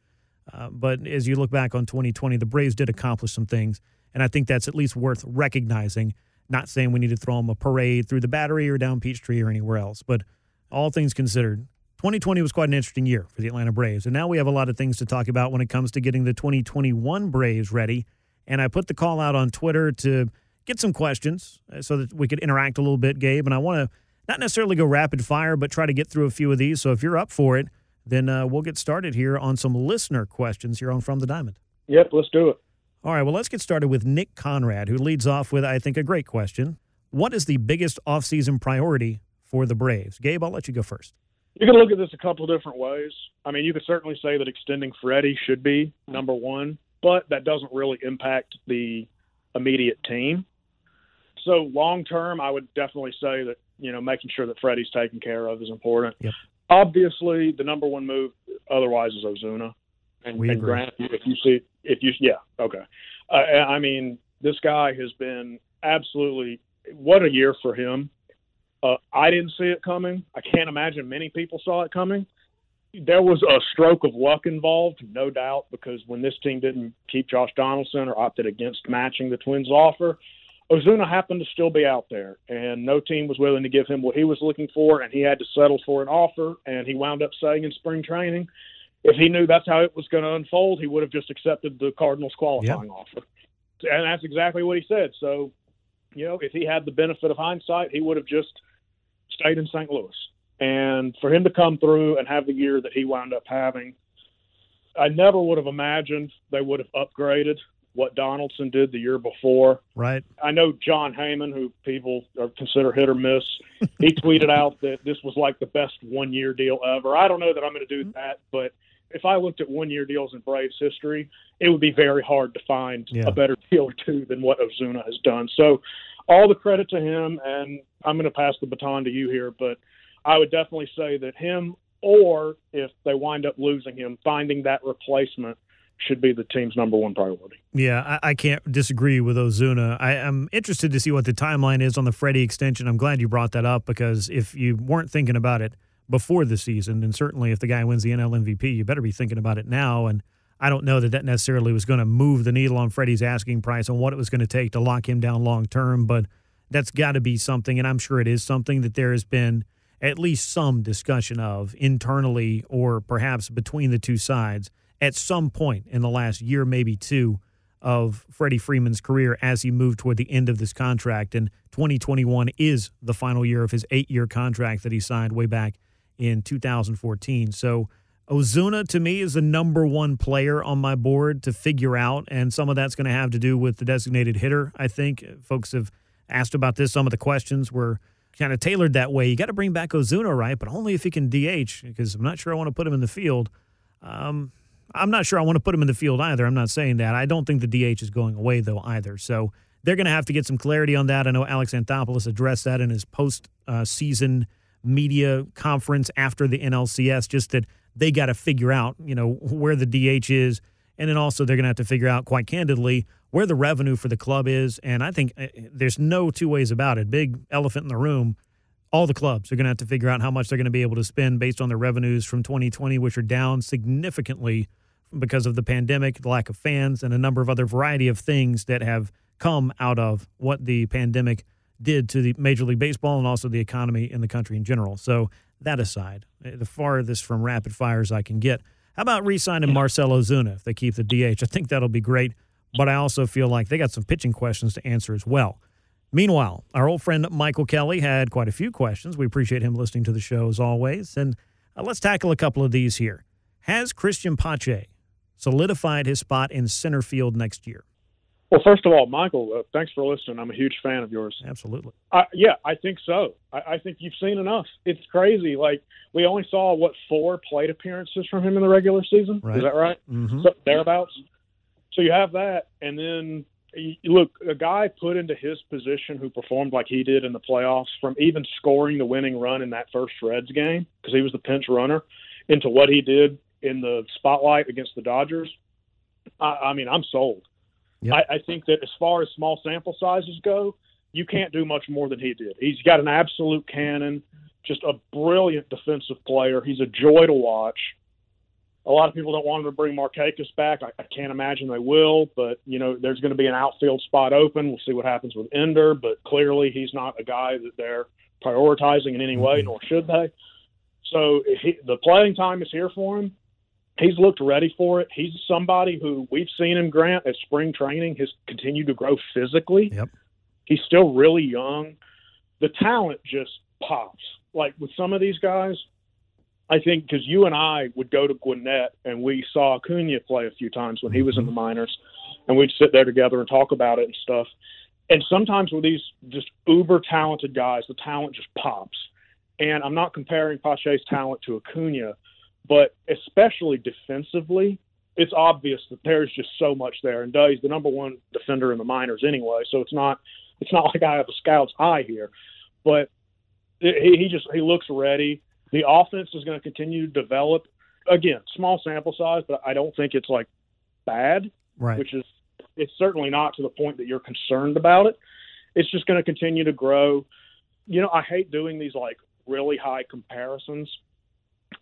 Uh, but as you look back on 2020, the Braves did accomplish some things, and I think that's at least worth recognizing. Not saying we need to throw them a parade through the battery or down Peachtree or anywhere else, but all things considered, 2020 was quite an interesting year for the Atlanta Braves. And now we have a lot of things to talk about when it comes to getting the 2021 Braves ready. And I put the call out on Twitter to get some questions uh, so that we could interact a little bit, Gabe. And I want to not necessarily go rapid fire, but try to get through a few of these. So if you're up for it, then uh, we'll get started here on some listener questions here on From the Diamond. Yep, let's do it. All right, well, let's get started with Nick Conrad, who leads off with, I think, a great question. What is the biggest offseason priority for the Braves? Gabe, I'll let you go first. You can look at this a couple of different ways. I mean, you could certainly say that extending Freddie should be number one, but that doesn't really impact the immediate team. So long term, I would definitely say that you know making sure that Freddie's taken care of is important. Yep. Obviously, the number one move otherwise is Ozuna. And, We and agree. Grant, if you see, if you yeah, okay. Uh, I mean, this guy has been absolutely what a year for him. Uh, I didn't see it coming. I can't imagine many people saw it coming. There was a stroke of luck involved, no doubt, because when this team didn't keep Josh Donaldson or opted against matching the Twins' offer, Ozuna happened to still be out there, and no team was willing to give him what he was looking for, and he had to settle for an offer. And he wound up saying in spring training, if he knew that's how it was going to unfold, he would have just accepted the Cardinals' qualifying offer. And that's exactly what he said. So, you know, if he had the benefit of hindsight, he would have just stayed in St. Louis. And for him to come through and have the year that he wound up having, I never would have imagined they would have upgraded what Donaldson did the year before. Right? I know Jon Heyman, who people consider hit or miss, he tweeted out that this was like the best one year deal ever. I don't know that I'm going to do mm-hmm. that, but if I looked at one year deals in Braves history, it would be very hard to find Yeah. a better deal or two than what Ozuna has done. So, all the credit to him, and I'm going to pass the baton to you here, but I would definitely say that him, or if they wind up losing him, finding that replacement should be the team's number one priority. Yeah, I, I can't disagree with Ozuna. I, I'm interested to see what the timeline is on the Freddie extension. I'm glad you brought that up because if you weren't thinking about it before the season, and certainly if the guy wins the NL MVP, you better be thinking about it now. And I don't know that that necessarily was going to move the needle on Freddie's asking price and what it was going to take to lock him down long term, but that's got to be something, and I'm sure it is something that there has been at least some discussion of internally or perhaps between the two sides at some point in the last year, maybe two, of Freddie Freeman's career as he moved toward the end of this contract. And 2021 is the final year of his eight year contract that he signed way back in 2014. So Ozuna to me is the number one player on my board to figure out, and some of that's going to have to do with the designated hitter. I think folks have asked about this. Some of the questions were kind of tailored that way. You got to bring back Ozuna, right? But only if he can DH, because I'm not sure I want to put him in the field. Um, I'm not sure I want to put him in the field either. I'm not saying that. I don't think the DH is going away though either. So they're going to have to get some clarity on that. I know Alex Anthopoulos addressed that in his post uh, season media conference after the NLCS. Just that they got to figure out, you know, where the DH is, and then also they're going to have to figure out, quite candidly, where the revenue for the club is. And I think uh, there's no two ways about it. Big elephant in the room. All the clubs are going to have to figure out how much they're going to be able to spend based on their revenues from 2020, which are down significantly because of the pandemic, the lack of fans, and a number of other variety of things that have come out of what the pandemic did to the Major League Baseball and also the economy in the country in general. So that aside, eh, the farthest from rapid fires I can get. How about re-signing Marcell Ozuna if they keep the DH? I think that'll be great, but I also feel like they got some pitching questions to answer as well. Meanwhile, our old friend Michael Kelly had quite a few questions. We appreciate him listening to the show as always, and uh, let's tackle a couple of these here. Has Christian Pache solidified his spot in center field next year? Well, first of all, Michael, uh, thanks for listening. I'm a huge fan of yours. Absolutely. I, yeah, I think so. I, I think you've seen enough. It's crazy. Like we only saw what four plate appearances from him in the regular season. Right. Is that right? Mm-hmm. So, thereabouts. So you have that, and then you, look, a guy put into his position who performed like he did in the playoffs, from even scoring the winning run in that first Reds game because he was the pinch runner, into what he did in the spotlight against the Dodgers. I, I mean, I'm sold. Yep. I, I think that as far as small sample sizes go, you can't do much more than he did. He's got an absolute cannon, just a brilliant defensive player. He's a joy to watch. A lot of people don't want him to bring Markakis back. I, I can't imagine they will, but you know, there's going to be an outfield spot open. We'll see what happens with Ender, but clearly he's not a guy that they're prioritizing in any way, mm-hmm. nor should they. So he, the playing time is here for him he's looked ready for it. He's somebody who we've seen him grant at spring training has continued to grow physically. Yep. He's still really young. The talent just pops. Like with some of these guys, I think because you and I would go to Gwinnett and we saw Acuna play a few times when he was in the mm-hmm. minors, and we'd sit there together and talk about it and stuff. And sometimes with these just uber talented guys, the talent just pops. And I'm not comparing Pache's talent to Acuna, but especially defensively, it's obvious that there's just so much there. And Day's the number one defender in the minors anyway, so it's not it's not like I have a scout's eye here, but he, he just he looks ready. The offense is going to continue to develop. Again, small sample size, but I don't think it's like bad, Right. which is it's certainly not to the point that you're concerned about it. It's just going to continue to grow. You know, I hate doing these like really high comparisons,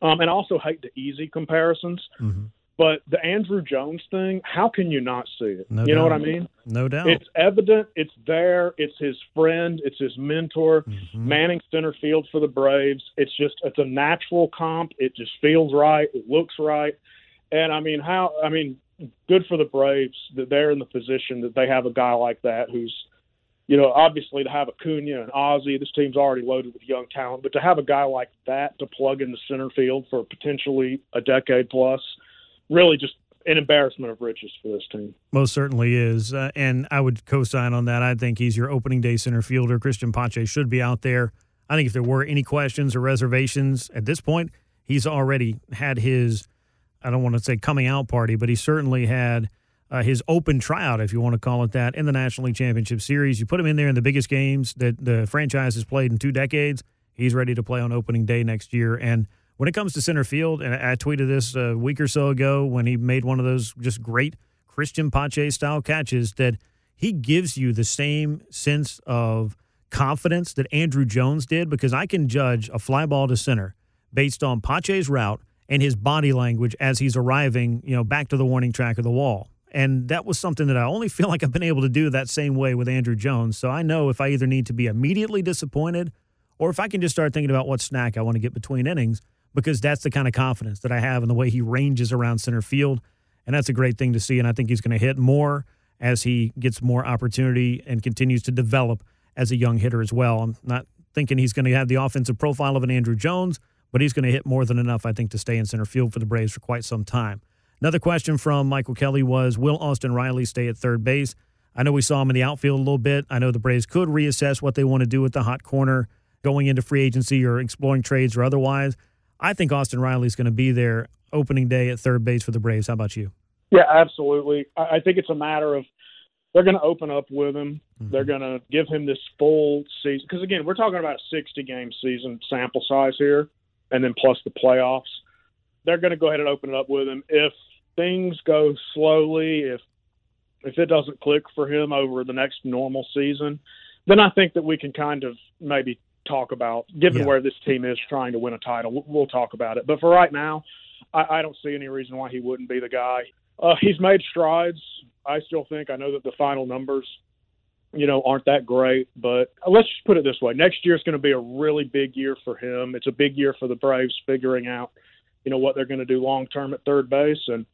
um, and I also hate the easy comparisons. Mhm. But the Andruw Jones thing, how can you not see it? No you know what I mean? No doubt. It's evident. It's there. It's his friend. It's his mentor. Mhm. Manning center field for the Braves. It's just it's a natural comp. It just feels right. It looks right. And I mean, how? I mean, good for the Braves that they're in the position that they have a guy like that who's, you know, obviously to have Acuna and Ozzy. This team's already loaded with young talent, but to have a guy like that to plug in the center field for potentially a decade plus, really just an embarrassment of riches for this team. Most certainly is. Uh, and I would co sign on that. I think he's your opening day center fielder. Christian Pache should be out there. I think if there were any questions or reservations at this point, he's already had his, I don't want to say coming out party, but he certainly had uh, his open tryout, if you want to call it that, in the National League Championship Series. You put him in there in the biggest games that the franchise has played in two decades. He's ready to play on opening day next year. And when it comes to center field, and I tweeted this a week or so ago when he made one of those just great Christian Pache style catches, that he gives you the same sense of confidence that Andruw Jones did because I can judge a fly ball to center based on Pache's route and his body language as he's arriving, you know, back to the warning track of the wall. And that was something that I only feel like I've been able to do that same way with Andruw Jones. So I know if I either need to be immediately disappointed or if I can just start thinking about what snack I want to get between innings, because that's the kind of confidence that I have in the way he ranges around center field. And that's a great thing to see. And I think he's going to hit more as he gets more opportunity and continues to develop as a young hitter as well. I'm not thinking he's going to have the offensive profile of an Andruw Jones, but he's going to hit more than enough, I think, to stay in center field for the Braves for quite some time. Another question from Michael Kelly was Will Austin Riley stay at third base? I know we saw him in the outfield a little bit. I know the Braves could reassess what they want to do with the hot corner going into free agency or exploring trades or otherwise. I think Austin Riley is going to be there opening day at third base for the Braves. How about you? Yeah, absolutely. I think it's a matter of they're going to open up with him. Mm-hmm. They're going to give him this full season because again, we're talking about a 60 game season sample size here, and then plus the playoffs. They're going to go ahead and open it up with him. If things go slowly, if if it doesn't click for him over the next normal season, then I think that we can kind of maybe talk about, given yeah. where this team is trying to win a title, we'll talk about it. But for right now, I, I don't see any reason why he wouldn't be the guy. Uh, he's made strides. I still think I know that the final numbers, you know, aren't that great, but let's just put it this way: next year is going to be a really big year for him. It's a big year for the Braves figuring out, you know, what they're going to do long term at third base, and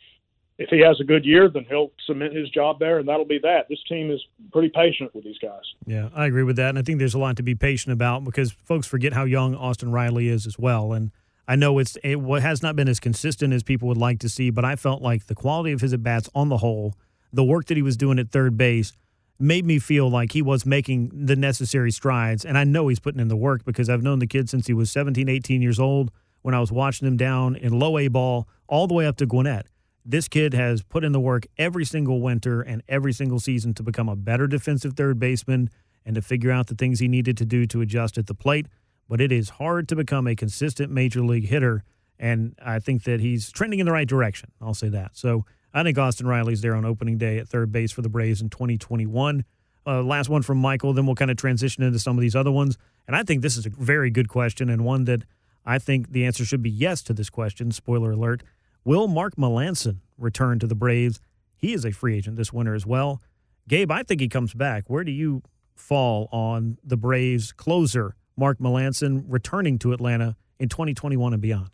if he has a good year, then he'll cement his job there, and that'll be that. This team is pretty patient with these guys. Yeah, I agree with that, and I think there's a lot to be patient about because folks forget how young Austin Riley is as well, and I know it's it has not been as consistent as people would like to see, but I felt like the quality of his at bats on the whole, the work that he was doing at third base, made me feel like he was making the necessary strides. And I know he's putting in the work because I've known the kid since he was 17, 18 years old when I was watching him down in low A ball all the way up to Gwinnett. This kid has put in the work every single winter and every single season to become a better defensive third baseman and to figure out the things he needed to do to adjust at the plate but it is hard to become a consistent major league hitter. And I think that he's trending in the right direction. I'll say that. So I think Austin Riley's there on opening day at third base for the Braves in 2021. Uh, last one from Michael, then we'll kind of transition into some of these other ones. And I think this is a very good question and one that I think the answer should be yes to this question. Spoiler alert. Will Mark Melancon return to the Braves? He is a free agent this winter as well. Gabe, I think he comes back. Where do you fall on the Braves closer Mark Melancon returning to Atlanta in 2021 and beyond?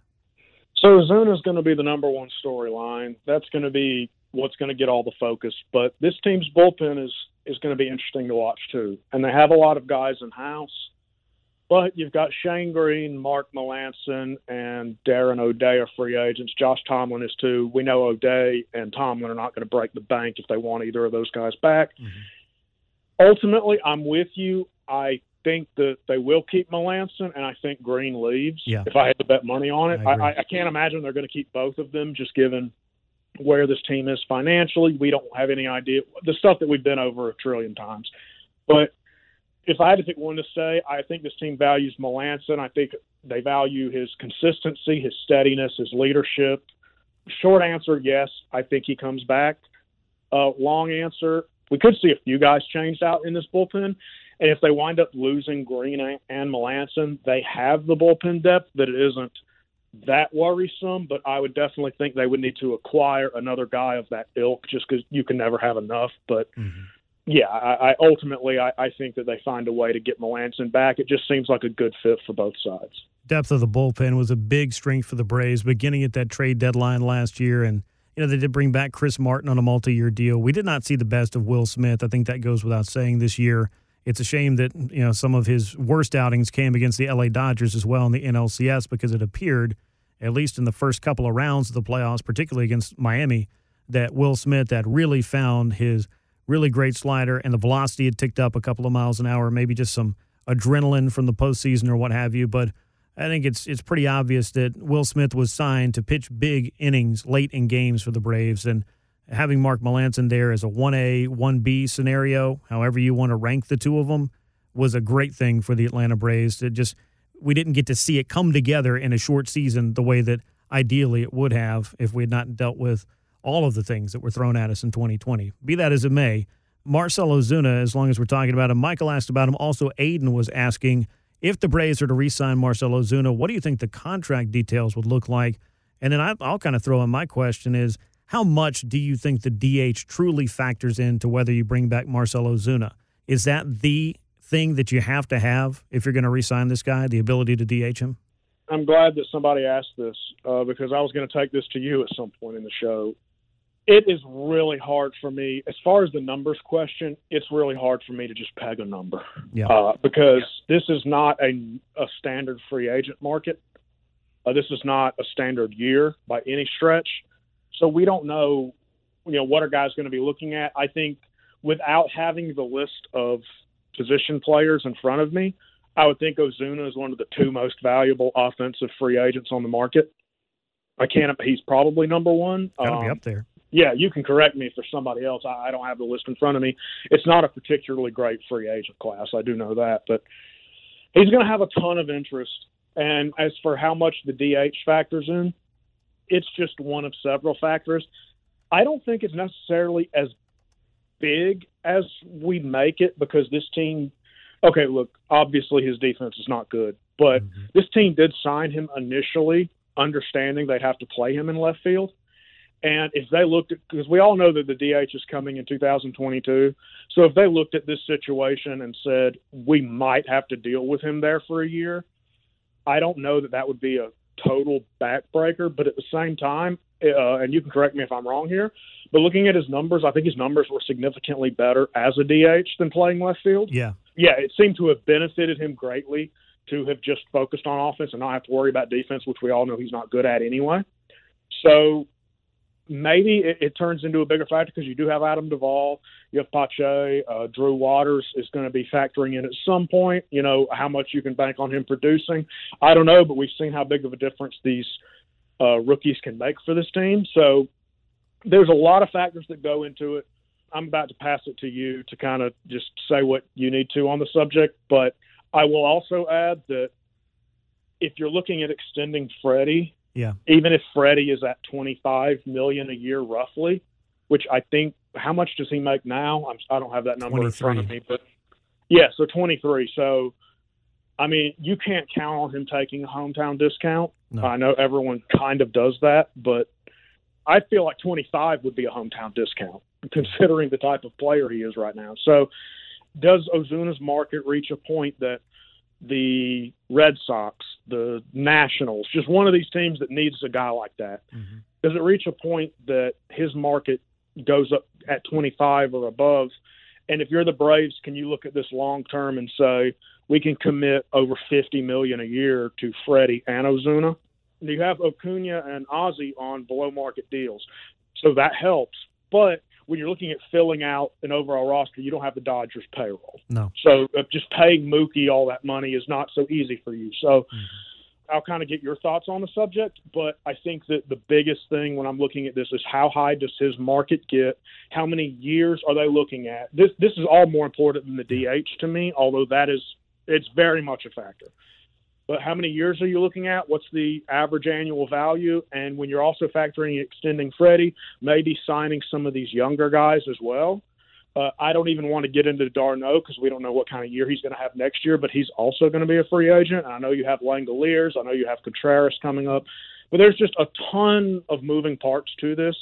So is going to be the number one storyline. That's going to be what's going to get all the focus. But this team's bullpen is is going to be interesting to watch too. And they have a lot of guys in house. But you've got Shane Greene, Mark Melancon, and Darren O'Day are free agents. Josh Tomlin is too. We know O'Day and Tomlin are not going to break the bank if they want either of those guys back. Mm-hmm. Ultimately, I'm with you. I think that they will keep Melancon, and I think Greene leaves. Yeah. If I had to bet money on it, I, I, I can't imagine they're going to keep both of them, just given where this team is financially. We don't have any idea the stuff that we've been over a trillion times. But if I had to pick one to say, I think this team values Melancon. I think they value his consistency, his steadiness, his leadership. Short answer, yes, I think he comes back. Uh, long answer, we could see a few guys changed out in this bullpen. And if they wind up losing Greene and Melancon, they have the bullpen depth that it isn't that worrisome. But I would definitely think they would need to acquire another guy of that ilk, just because you can never have enough. But mm-hmm. Yeah, I, I ultimately I, I think that they find a way to get Melancon back. It just seems like a good fit for both sides. Depth of the bullpen was a big strength for the Braves, beginning at that trade deadline last year, and you know, they did bring back Chris Martin on a multi year deal. We did not see the best of Will Smith. I think that goes without saying this year. It's a shame that you know some of his worst outings came against the LA Dodgers as well in the NLCS because it appeared, at least in the first couple of rounds of the playoffs, particularly against Miami, that Will Smith had really found his really great slider and the velocity had ticked up a couple of miles an hour, maybe just some adrenaline from the postseason or what have you. But I think it's it's pretty obvious that Will Smith was signed to pitch big innings late in games for the Braves and having Mark Melancon there as a 1A, 1B scenario, however you want to rank the two of them, was a great thing for the Atlanta Braves. It just we didn't get to see it come together in a short season the way that ideally it would have if we had not dealt with all of the things that were thrown at us in 2020. Be that as it may, Marcell Ozuna, as long as we're talking about him, Michael asked about him. Also, Aiden was asking if the Braves are to re-sign Marcell Ozuna, what do you think the contract details would look like? And then I, I'll kind of throw in my question is how much do you think the DH truly factors into whether you bring back Marcell Ozuna? Is that the thing that you have to have if you're going to re-sign this guy, the ability to DH him? I'm glad that somebody asked this uh, because I was going to take this to you at some point in the show. It is really hard for me, as far as the numbers question, it's really hard for me to just peg a number yeah. uh, because yeah. this is not a, a standard free agent market. Uh, this is not a standard year by any stretch, so we don't know, you know, what our guys going to be looking at. I think without having the list of position players in front of me, I would think Ozuna is one of the two most valuable offensive free agents on the market. I can't. He's probably number one. Got to Um, be up there. Yeah, you can correct me if there's somebody else. I, I don't have the list in front of me. It's not a particularly great free agent class. I do know that, but he's going to have a ton of interest. And as for how much the DH factors in, it's just one of several factors. I don't think it's necessarily as big as we make it because this team. Okay, look, obviously his defense is not good, but mm-hmm. this team did sign him initially, understanding they'd have to play him in left field. And if they looked at, because we all know that the DH is coming in 2022, so if they looked at this situation and said we might have to deal with him there for a year, I don't know that that would be a total backbreaker. But at the same time, uh, and you can correct me if I'm wrong here, but looking at his numbers, I think his numbers were significantly better as a DH than playing left field Yeah. yeah, it seemed to have benefited him greatly to have just focused on offense and not have to worry about defense, which we all know he's not good at anyway. So maybe it, it turns into a bigger factor because you do have Adam Duvall, you have Pache, uh, Drew Waters is going to be factoring in at some point. You know how much you can bank on him producing. I don't know, but we've seen how big of a difference these uh, rookies can make for this team. So there's a lot of factors that go into it. I'm about to pass it to you to kind of just say what you need to on the subject, but I will also add that if you're looking at extending Freddie, Yeah. even if Freddie is at 25 million a year roughly, which I think how much does he make now? I'm, I don't have that number in front of me, but yeah, so 23. So I mean, you can't count on him taking a hometown discount. No. I know everyone kind of does that, but I feel like 25 would be a hometown discount considering the type of player he is right now. So, does Ozuna's market reach a point that the Red Sox, the Nationals, just one of these teams that needs a guy like that, Mhm. does it reach a point that his market goes up at 25 or above? And if you're the Braves, can you look at this long term and say we can commit over 50 million a year to Freddie and Ozuna? You have Acuna and Ozzy on below market deals, so that helps. But when you're looking at filling out an overall roster, you don't have the Dodgers payroll. No. So uh, just paying Mookie all that money is not so easy for you. So I'll kind of get your thoughts on the subject, but I think that the biggest thing when I'm looking at this is how high does his market get? How many years are they looking at? This this is all more important than the DH to me, although that is it's very much a factor. But how many years are you looking at? What's the average annual value? And when you're also factoring extending Freddie, maybe signing some of these younger guys as well. Uh, I don't even want to get into d'Arnaud because we don't know what kind of year he's going to have next year, but he's also going to be a free agent. And I know you have Langeliers. I know you have Contreras coming up. But there's just a ton of moving parts to this.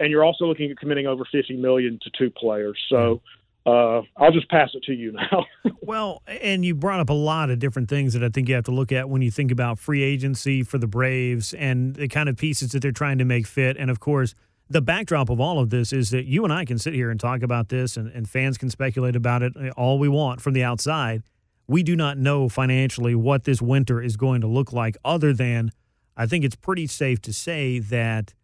And you're also looking at committing over 50 million to two players. So uh, I'll just pass it to you now. Well, and you brought up a lot of different things that I think you have to look at when you think about free agency for the Braves and the kind of pieces that they're trying to make fit. And of course, the backdrop of all of this is that you and I can sit here and talk about this, and, and fans can speculate about it all we want from the outside. We do not know financially what this winter is going to look like, other than I think it's pretty safe to say that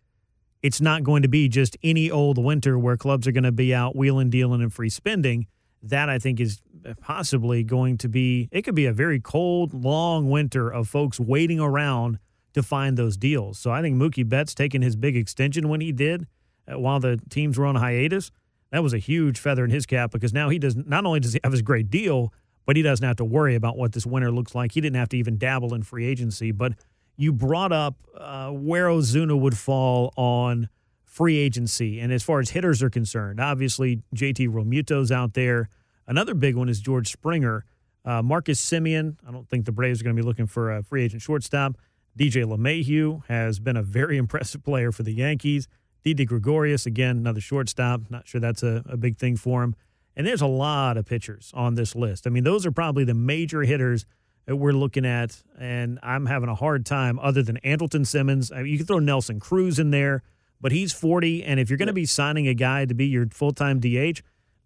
it's not going to be just any old winter where clubs are going to be out wheeling, dealing, and free spending. That I think is possibly going to be, it could be a very cold, long winter of folks waiting around to find those deals. So I think Mookie Betts taking his big extension when he did uh, while the teams were on hiatus, that was a huge feather in his cap because now he does not only does he have his great deal, but he doesn't have to worry about what this winter looks like. He didn't have to even dabble in free agency. But you brought up uh, where Ozuna would fall on free agency. And as far as hitters are concerned, obviously JT Realmuto's out there. Another big one is George Springer. Uh, Marcus Semien, I don't think the Braves are going to be looking for a free agent shortstop. DJ LeMahieu has been a very impressive player for the Yankees. Didi Gregorius, again, another shortstop. Not sure that's a, a big thing for him. And there's a lot of pitchers on this list. I mean, those are probably the major hitters that we're looking at. And I'm having a hard time, other than Andrelton Simmons. I mean, you can throw Nelson Cruz in there, but he's 40. And if you're going to be signing a guy to be your full time DH,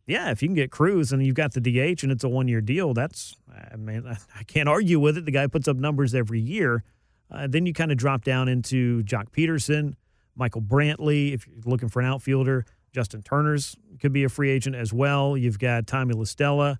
yeah, if you can get Cruz and you've got the DH and it's a one year deal, that's, I mean, I can't argue with it. The guy puts up numbers every year. Uh, then you kind of drop down into Joc Pederson, Michael Brantley. If you're looking for an outfielder, Justin Turner's could be a free agent as well. You've got Tommy La Stella.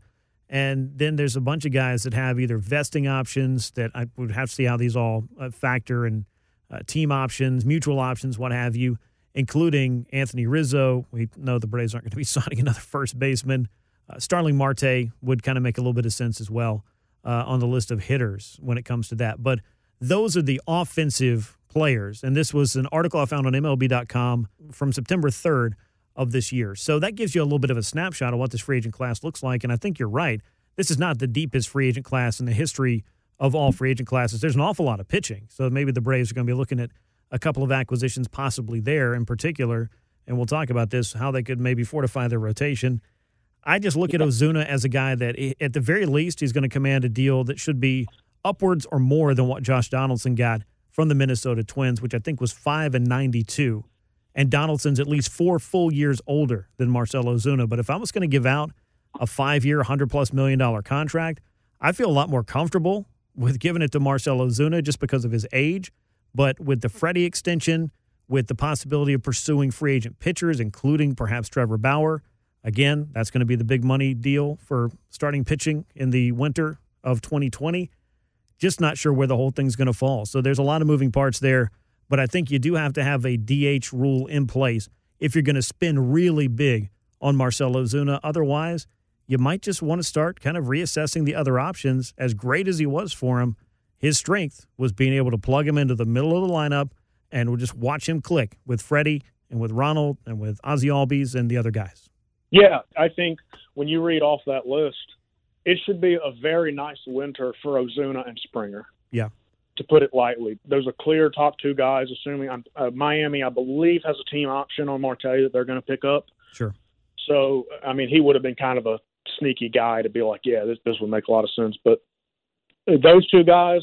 And then there's a bunch of guys that have either vesting options that I would have to see how these all uh, factor and uh, team options, mutual options, what have you, including Anthony Rizzo. We know the Braves aren't going to be signing another first baseman. Uh, Starling Marte would kind of make a little bit of sense as well uh, on the list of hitters when it comes to that. But those are the offensive players. And this was an article I found on MLB.com from September 3rd of this year. So that gives you a little bit of a snapshot of what this free agent class looks like. And I think you're right. This is not the deepest free agent class in the history of all free agent classes. There's an awful lot of pitching. So maybe the Braves are going to be looking at a couple of acquisitions possibly there in particular. And we'll talk about this, how they could maybe fortify their rotation. I just look at Ozuna as a guy that, at the very least, he's going to command a deal that should be upwards or more than what Josh Donaldson got from the Minnesota Twins, which I think was five and ninety-two and Donaldson's at least four full years older than Marcell Ozuna. But if I was going to give out a five year, 100 plus million dollar contract, I feel a lot more comfortable with giving it to Marcell Ozuna just because of his age. But with the Freddie extension, with the possibility of pursuing free agent pitchers, including perhaps Trevor Bauer, again, that's going to be the big money deal for starting pitching in the winter of 2020. Just not sure where the whole thing's going to fall. So there's a lot of moving parts there but I think you do have to have a DH rule in place if you're going to spend really big on Marcell Ozuna. Otherwise, you might just want to start kind of reassessing the other options. As great as he was for him, his strength was being able to plug him into the middle of the lineup and we'll just watch him click with Freddie and with Ronald and with Ozzie Albies and the other guys. Yeah, I think when you read off that list, it should be a very nice winter for Ozuna and Springer. Yeah to put it lightly. Those are clear top two guys. Assuming I'm, uh, Miami, I believe, has a team option on Marte that they're going to pick up. Sure. So I mean, he would have been kind of a sneaky guy to be like, yeah, this this would make a lot of sense. But those two guys,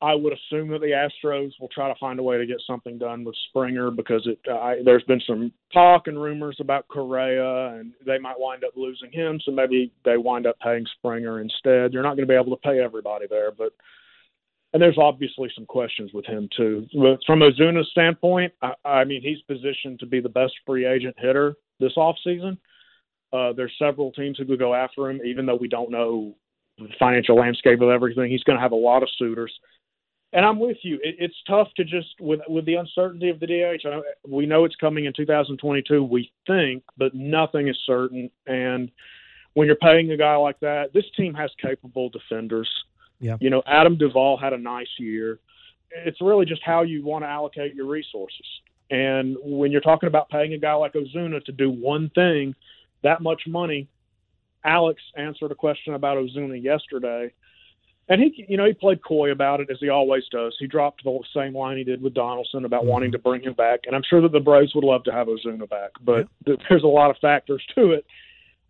I would assume that the Astros will try to find a way to get something done with Springer because it uh, there's been some talk and rumors about Correa and they might wind up losing him, so maybe they wind up paying Springer instead. You're not going to be able to pay everybody there, but and there's obviously some questions with him too. But From Ozuna's standpoint, I, I mean he's positioned to be the best free agent hitter this offseason. Uh, there's several teams who could go after him, even though we don't know the financial landscape of everything. He's going to have a lot of suitors. And I'm with you. It, it's tough to just with with the uncertainty of the DH. We know it's coming in 2022. We think, but nothing is certain. And when you're paying a guy like that, this team has capable defenders. Yeah. You know, Adam Duvall had a nice year. It's really just how you want to allocate your resources. And when you're talking about paying a guy like Ozuna to do one thing, that much money, Alex answered a question about Ozuna yesterday. And he, you know, he played coy about it as he always does. He dropped the same line he did with Donaldson about mm-hmm. wanting to bring him back. And I'm sure that the Braves would love to have Ozuna back, but yeah. there's a lot of factors to it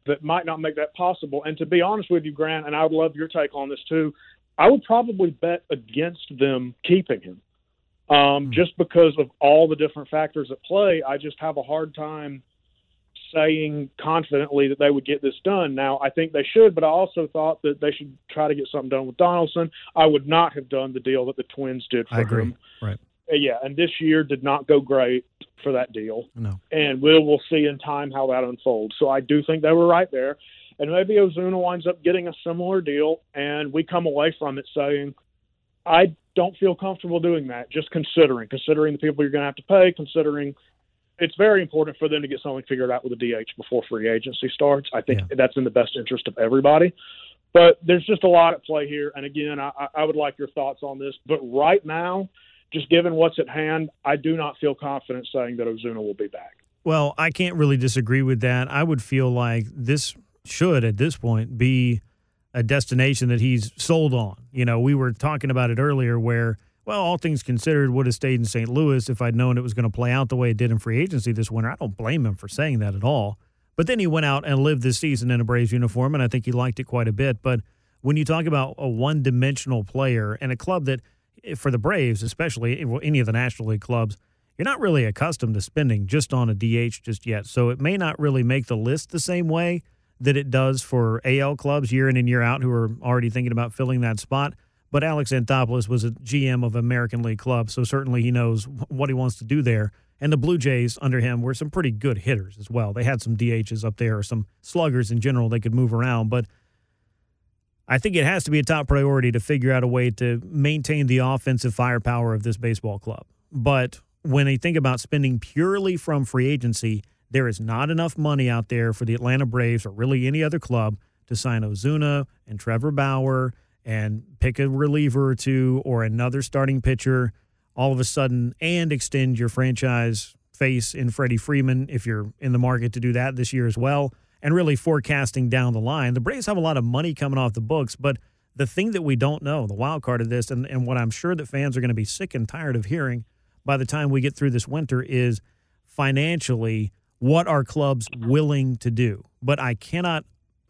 that might not make that possible. And to be honest with you, Grant, and I would love your take on this too, I would probably bet against them keeping him. Um, mm-hmm. Just because of all the different factors at play, I just have a hard time saying confidently that they would get this done. Now, I think they should, but I also thought that they should try to get something done with Donaldson. I would not have done the deal that the Twins did for I agree. him. Right. Uh, yeah, and this year did not go great for that deal. No. And we'll we'll see in time how that unfolds. So I do think they were right there and maybe Ozuna winds up getting a similar deal, and we come away from it saying, I don't feel comfortable doing that. Just considering, considering the people you're going to have to pay, considering it's very important for them to get something figured out with the DH before free agency starts. I think yeah. that's in the best interest of everybody. But there's just a lot at play here, and again, I, I would like your thoughts on this. But right now, just given what's at hand, I do not feel confident saying that Ozuna will be back. Well, I can't really disagree with that. I would feel like this should at this point be a destination that he's sold on. You know, we were talking about it earlier where, well, all things considered, would have stayed in St. Louis if I'd known it was going to play out the way it did in free agency this winter. I don't blame him for saying that at all. But then he went out and lived this season in a Braves uniform, and I think he liked it quite a bit. But when you talk about a one dimensional player and a club that, eh, for the Braves, especially eh, any of the National League clubs, you're not really accustomed to spending just on a DH just yet. So it may not really make the list the same way that it does for AL clubs year in and year out who are already thinking about filling that spot. But Alex Anthopoulos was a GM of American League club, so certainly he knows what he wants to do there. And the Blue Jays under him were some pretty good hitters as well. They had some DHs up there, or some sluggers in general. They could move around, but I think it has to be a top priority to figure out a way to maintain the offensive firepower of this baseball club. But when they think about spending purely from free agency, there is not enough money out there for the Atlanta Braves or really any other club to sign Ozuna and Trevor Bauer and pick a reliever or two or another starting pitcher all of a sudden and extend your franchise face in Freddie Freeman if you're in the market to do that this year as well and really forecasting down the line. The Braves have a lot of money coming off the books, but the thing that we don't know, the wild card of this, and, and what I'm sure that fans are going to be sick and tired of hearing by the time we get through this winter is financially what are clubs willing to do. But I cannot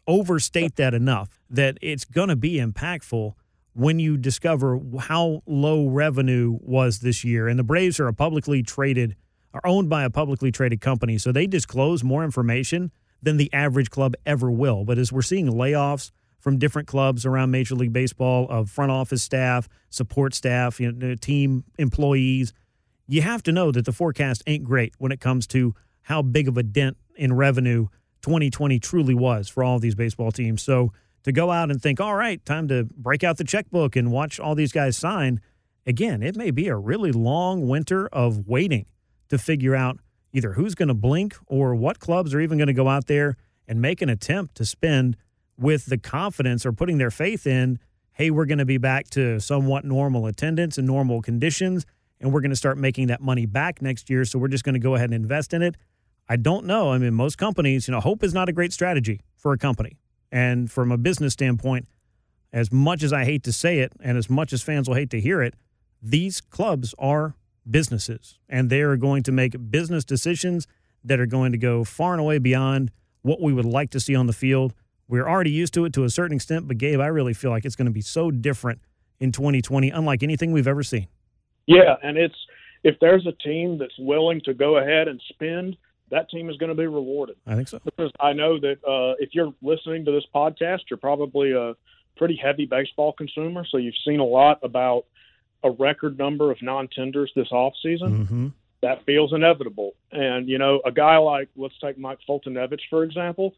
overstate that enough that it's going to be impactful when you discover how low revenue was this year. And the Braves are a publicly traded, are owned by a publicly traded company. So they disclose more information than the average club ever will. But as we're seeing layoffs from different clubs around Major League Baseball of front office staff, support staff, you know, team employees, you have to know that the forecast ain't great when it comes to how big of a dent in revenue 2020 truly was for all of these baseball teams. So to go out and think, all right, time to break out the checkbook and watch all these guys sign, again, it may be a really long winter of waiting to figure out either who's going to blink or what clubs are even going to go out there and make an attempt to spend with the confidence or putting their faith in, hey, we're going to be back to somewhat normal attendance and normal conditions, and we're going to start making that money back next year. So we're just going to go ahead and invest in it. I don't know. I mean, most companies, you know, hope is not a great strategy for a company. And from a business standpoint, as much as I hate to say it, and as much as fans will hate to hear it, these clubs are businesses and they are going to make business decisions that are going to go far and away beyond what we would like to see on the field. We're already used to it to a certain extent, but Gabe, I really feel like it's going to be so different in 2020, unlike anything we've ever seen. Yeah, and it's if there's a team that's willing to go ahead and spend, that team is going to be rewarded. I think so. Because I know that uh, if you're listening to this podcast, you're probably a pretty heavy baseball consumer, so you've seen a lot about a record number of non-tenders this offseason. Mm-hmm. That feels inevitable. And, you know, a guy like, let's take Mike Foltynewicz, for example.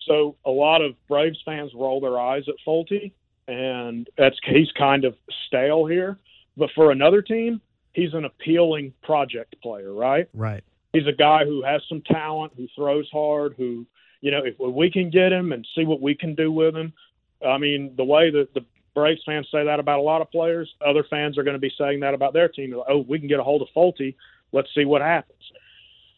So a lot of Braves fans roll their eyes at Folty, and that's he's kind of stale here. But for another team, he's an appealing project player, right? Right. He's a guy who has some talent, who throws hard, who, you know, if we can get him and see what we can do with him, I mean, the way that the Braves fans say that about a lot of players. Other fans are going to be saying that about their team. Like, oh, we can get a hold of Folty. Let's see what happens.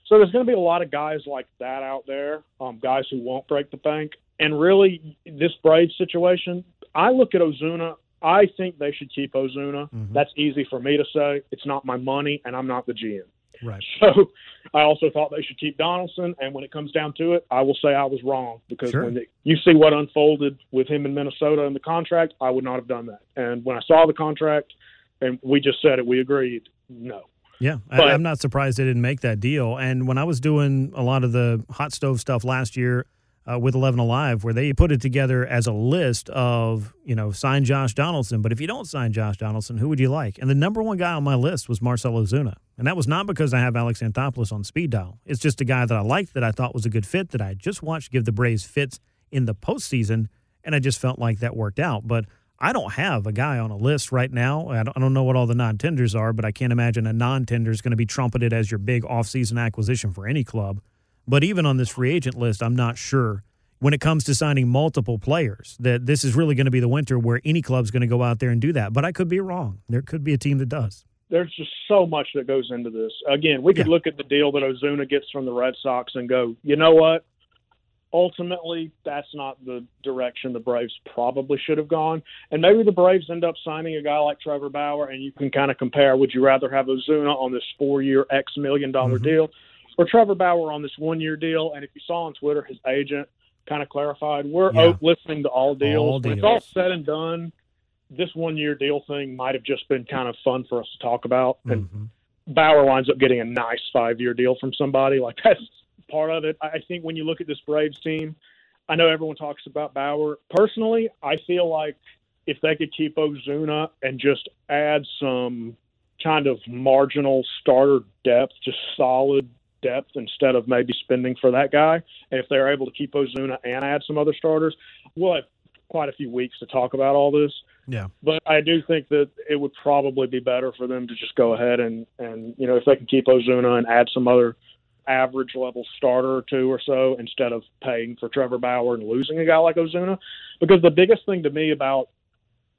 So there's going to be a lot of guys like that out there, um, guys who won't break the bank. And really, this Braves situation, I look at Ozuna. I think they should keep Ozuna. Mhm. That's easy for me to say. It's not my money, and I'm not the GM. Right. So I also thought they should keep Donaldson. And when it comes down to it, I will say I was wrong because Sure. when the, you see what unfolded with him in Minnesota in the contract, I would not have done that. And when I saw the contract and we just said it, we agreed, no. Yeah, I, I'm not surprised they didn't make that deal. And when I was doing a lot of the hot stove stuff last year uh, with 11 Alive, where they put it together as a list of, you know, sign Josh Donaldson. But if you don't sign Josh Donaldson, who would you like? And the number one guy on my list was Marcelo Ozuna. And that was not because I have Alex Anthopoulos on speed dial. It's just a guy that I liked, that I thought was a good fit, that I just watched give the Braves fits in the postseason. And I just felt like that worked out. But I don't have a guy on a list right now. I don't, I don't know what all the non tenders are, but I can't imagine a non tender is going to be trumpeted as your big offseason acquisition for any club. But even on this free agent list, I'm not sure when it comes to signing multiple players that this is really going to be the winter where any club's going to go out there and do that. But I could be wrong. There could be a team that does. There's just so much that goes into this. Again, we could Yeah. look at the deal that Ozuna gets from the Red Sox and go, you know what? Ultimately, that's not the direction the Braves probably should have gone. And maybe the Braves end up signing a guy like Trevor Bauer, and you can kind of compare would you rather have Ozuna on this four year, X million dollar Mhm. deal or Trevor Bauer on this one year deal? And if you saw on Twitter, his agent kind of clarified we're Yeah. listening to all deals. All When it's all said and done, this one year deal thing might have just been kind of fun for us to talk about. And Mhm. Bauer winds up getting a nice five year deal from somebody. Like that's part of it. I I think when you look at this Braves team, I know everyone talks about Bauer. Personally, I feel like if they could keep Ozuna and just add some kind of marginal starter depth, just solid depth instead of maybe spending for that guy. And if they're able to keep Ozuna and add some other starters, we'll have quite a few weeks to talk about all this. Yeah. But I do think that it would probably be better for them to just go ahead and, and you know, if they can keep Ozuna and add some other average level starter or two or so instead of paying for Trevor Bauer and losing a guy like Ozuna. Because the biggest thing to me about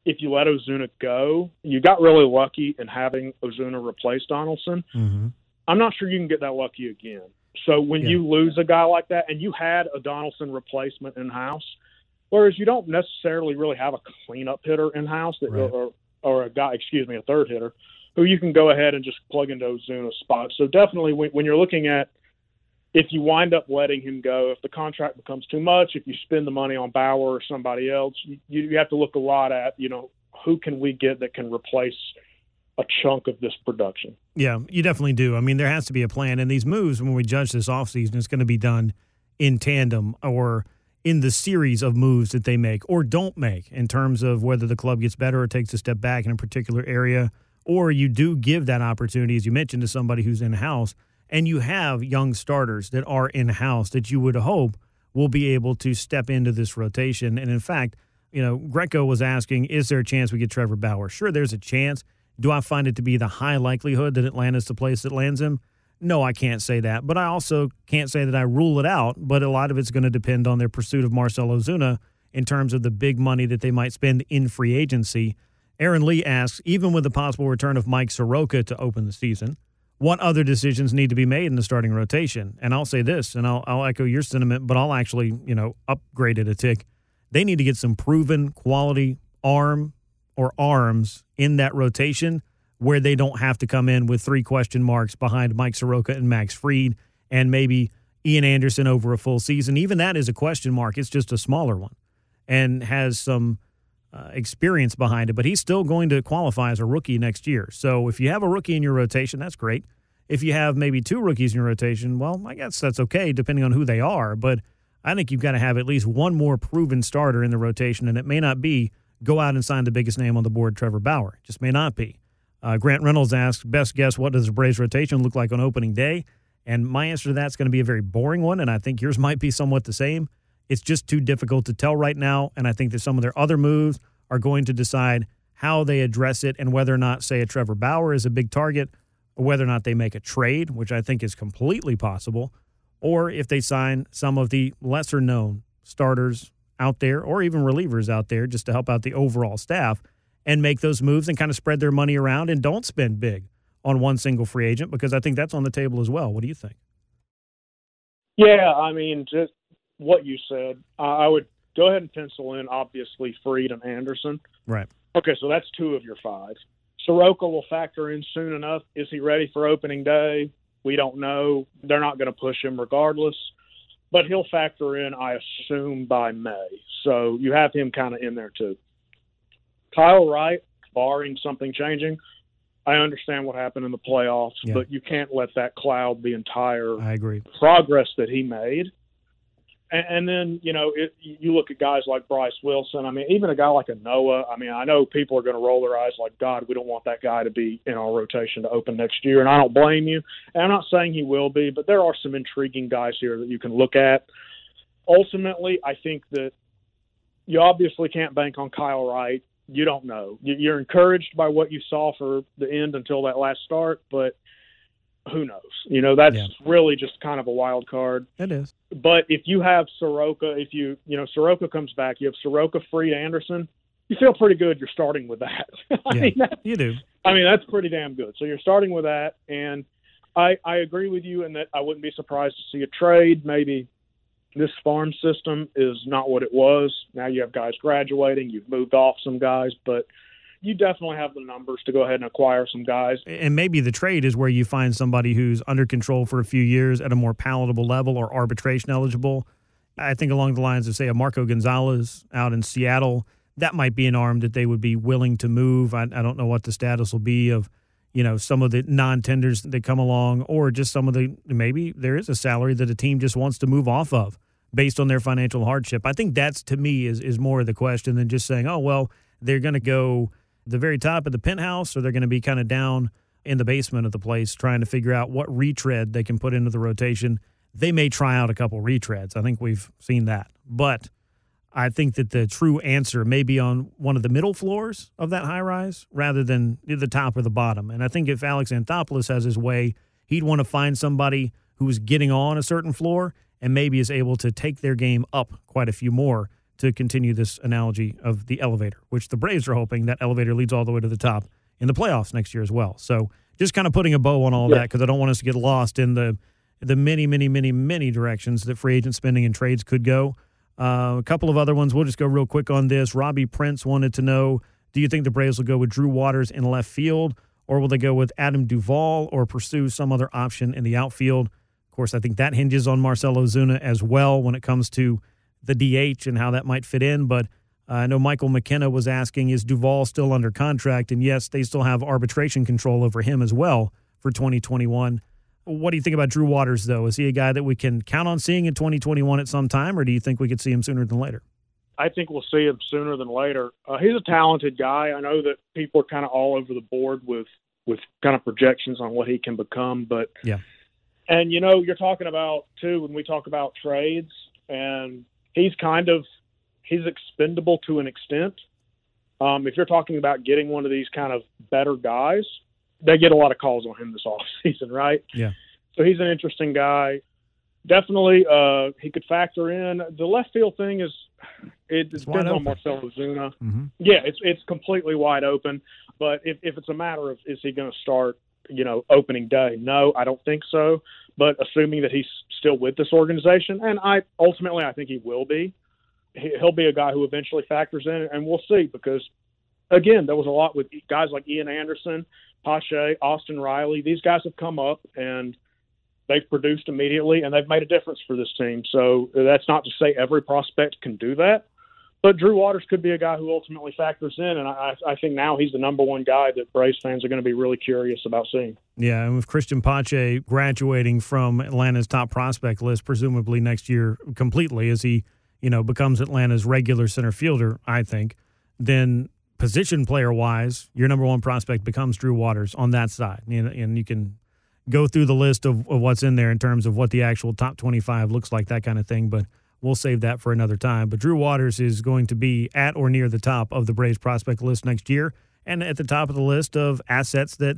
if you let Ozuna go, you got really lucky in having Ozuna replace Donaldson. Mm-hmm. I'm not sure you can get that lucky again. So when Yeah. you lose a guy like that, and you had a Donaldson replacement in house, whereas you don't necessarily really have a cleanup hitter in house that Right. or, or a guy, excuse me, a third hitter who you can go ahead and just plug into Ozuna's spot. So definitely when, when you're looking at if you wind up letting him go, if the contract becomes too much, if you spend the money on Bauer or somebody else, you, you have to look a lot at, you know, who can we get that can replace a chunk of this production. Yeah, you definitely do. I mean, there has to be a plan. And these moves, when we judge this offseason, it's going to be done in tandem or in the series of moves that they make or don't make in terms of whether the club gets better or takes a step back in a particular area, or you do give that opportunity, as you mentioned, to somebody who's in house. And you have young starters that are in house that you would hope will be able to step into this rotation. And in fact, you know, Greco was asking, is there a chance we get Trevor Bauer? Sure, there's a chance. Do I find it to be the high likelihood that Atlanta's the place that lands him? No, I can't say that. But I also can't say that I rule it out. But a lot of it's going to depend on their pursuit of Marcell Ozuna in terms of the big money that they might spend in free agency. Aaron Lee asks, even with the possible return of Mike Soroka to open the season, what other decisions need to be made in the starting rotation? And I'll say this, and I'll, I'll echo your sentiment, but I'll actually, you know, upgrade it a tick. They need to get some proven quality arm or arms in that rotation where they don't have to come in with three question marks behind Mike Soroka and Max Fried and maybe Ian Anderson over a full season. Even that is a question mark. It's just a smaller one and has some uh, experience behind it, but he's still going to qualify as a rookie next year. So if you have a rookie in your rotation, that's great. If you have maybe two rookies in your rotation, well, I guess that's okay depending on who they are. But I think you've got to have at least one more proven starter in the rotation, and it may not be go out and sign the biggest name on the board, Trevor Bauer. Just may not be. Uh, Grant Reynolds asks, best guess, what does the Braves rotation look like on opening day? And my answer to that's going to be a very boring one, and I think yours might be somewhat the same. It's just too difficult to tell right now, and I think that some of their other moves are going to decide how they address it and whether or not, say, a Trevor Bauer is a big target, or whether or not they make a trade, which I think is completely possible, or if they sign some of the lesser known starters out there or even relievers out there just to help out the overall staff and make those moves and kind of spread their money around and don't spend big on one single free agent because I think that's on the table as well. What do you think? Yeah, I mean, just what you said. I would go ahead and pencil in, obviously, Fried and Anderson. Right. Okay, so that's two of your five. Soroka will factor in soon enough. Is he ready for opening day? We don't know. They're not going to push him regardless, but he'll factor in, I assume, by May. So you have him kind of in there too. Kyle Wright, barring something changing, I understand what happened in the playoffs, Yeah. but you can't let that cloud the entire I agree. progress that he made. And, and then, you know, it, you look at guys like Bryce Wilson. I mean, even a guy like a Ynoa. I mean, I know people are going to roll their eyes like, God, we don't want that guy to be in our rotation to open next year. And I don't blame you. And I'm not saying he will be, but there are some intriguing guys here that you can look at. Ultimately, I think that you obviously can't bank on Kyle Wright. You don't know. You- You're encouraged by what you saw for the end until that last start, but who knows? You know, that's Yeah. really just kind of a wild card. It is. But if you have Soroka, if you you know Soroka comes back, you have Soroka, Fried, Anderson. You feel pretty good. You're starting with that. I Yeah. mean, that, You do. I mean that's pretty damn good. So you're starting with that, and I I agree with you in that I wouldn't be surprised to see a trade. Maybe this farm system is not what it was. Now you have guys graduating. You've moved off some guys, but you definitely have the numbers to go ahead and acquire some guys. And maybe the trade is where you find somebody who's under control for a few years at a more palatable level or arbitration eligible. I think along the lines of, say, a Marco Gonzalez out in Seattle, that might be an arm that they would be willing to move. I, I don't know what the status will be of, you know, some of the non-tenders that come along or just some of the, maybe there is a salary that a team just wants to move off of based on their financial hardship. I think that's, to me, is, is more of the question than just saying, oh, well, they're going to go the very top of the penthouse or they're going to be kind of down in the basement of the place trying to figure out what retread they can put into the rotation. They may try out a couple retreads. I think we've seen that. But I think that the true answer may be on one of the middle floors of that high rise rather than the top or the bottom. And I think if Alex Anthopoulos has his way, he'd want to find somebody who's getting on a certain floor and maybe is able to take their game up quite a few more to continue this analogy of the elevator, which the Braves are hoping that elevator leads all the way to the top in the playoffs next year as well. So just kind of putting a bow on all yeah. that because I don't want us to get lost in the the many, many, many, many directions that free agent spending and trades could go. Uh, a couple of other ones. We'll just go real quick on this. Robbie Prince wanted to know Do you think the Braves will go with Drew Waters in left field, or will they go with Adam Duvall or pursue some other option in the outfield? Of course, I think that hinges on Marcell Ozuna as well when it comes to the DH and how that might fit in. But uh, I know Michael McKenna was asking, Is Duvall still under contract? And yes, they still have arbitration control over him as well for 2021. What do you think about Drew Waters, though? Is he a guy that we can count on seeing in 2021 at some time, or do you think we could see him sooner than later? I think we'll see him sooner than later. Uh, he's a talented guy. I know that people are kind of all over the board with with kind of projections on what he can become, but yeah. And you know, you're talking about too when we talk about trades, and he's kind of he's expendable to an extent. Um, if you're talking about getting one of these kind of better guys, they get a lot of calls on him this off season, right? Yeah. So he's an interesting guy. Definitely, uh, he could factor in the left field thing. Is it it's depends on Marcell Ozuna? Mm-hmm. Yeah, it's it's completely wide open. But if if it's a matter of is he going to start, you know, opening day? No, I don't think so. But assuming that he's still with this organization, and I ultimately I think he will be, he'll be a guy who eventually factors in, and we'll see because again, there was a lot with guys like Ian Anderson, Pache, Austin Riley. These guys have come up and they've produced immediately, and they've made a difference for this team. So that's not to say every prospect can do that, but Drew Waters could be a guy who ultimately factors in, and I, I think now he's the number one guy that Braves fans are going to be really curious about seeing. Yeah, and with Cristian Pache graduating from Atlanta's top prospect list, presumably next year completely, as he you know becomes Atlanta's regular center fielder, I think, then position player wise, your number one prospect becomes Drew Waters on that side, and, and you can go through the list of, of what's in there in terms of what the actual top 25 looks like, that kind of thing. But we'll save that for another time. But Drew Waters is going to be at or near the top of the Braves prospect list next year and at the top of the list of assets that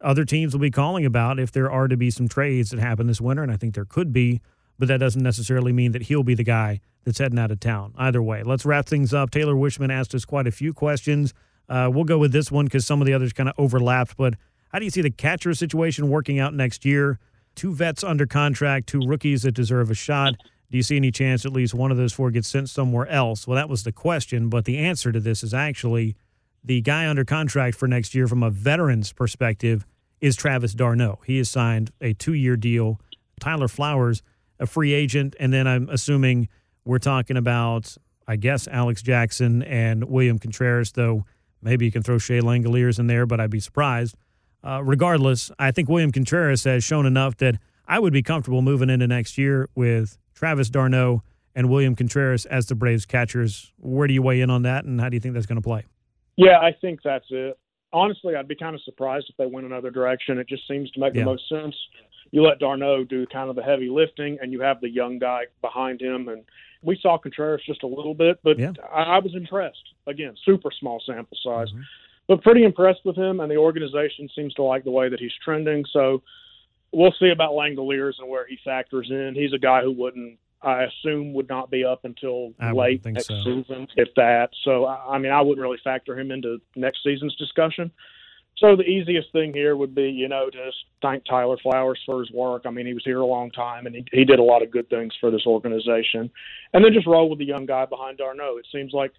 other teams will be calling about if there are to be some trades that happen this winter. And I think there could be, but that doesn't necessarily mean that he'll be the guy that's heading out of town. Either way, let's wrap things up. Taylor Wishman asked us quite a few questions. Uh, we'll go with this one because some of the others kind of overlapped. But how do you see the catcher situation working out next year? Two vets under contract, two rookies that deserve a shot. Do you see any chance at least one of those four gets sent somewhere else? Well, that was the question, but the answer to this is actually the guy under contract for next year from a veteran's perspective is Travis d'Arnaud. He has signed a two year deal. Tyler Flowers, a free agent, and then I'm assuming we're talking about, I guess, Alex Jackson and William Contreras, though maybe you can throw Shea Langeliers in there, but I'd be surprised. Uh, regardless, I think William Contreras has shown enough that I would be comfortable moving into next year with Travis d'Arnaud and William Contreras as the Braves catchers. Where do you weigh in on that, and how do you think that's going to play? Yeah, I think that's it. Honestly, I'd be kind of surprised if they went another direction. It just seems to make yeah. the most sense. You let d'Arnaud do kind of the heavy lifting, and you have the young guy behind him. And we saw Contreras just a little bit, but yeah. I, I was impressed. Again, super small sample size, mm-hmm. but pretty impressed with him. And the organization seems to like the way that he's trending. So we'll see about Langeliers and where he factors in. He's a guy who wouldn't, I assume, would not be up until I late next so. season, if that. So I mean, I wouldn't really factor him into next season's discussion. So the easiest thing here would be, you know, just thank Tyler Flowers for his work. I mean, he was here a long time and he, he did a lot of good things for this organization. And then just roll with the young guy behind d'Arnaud. It seems like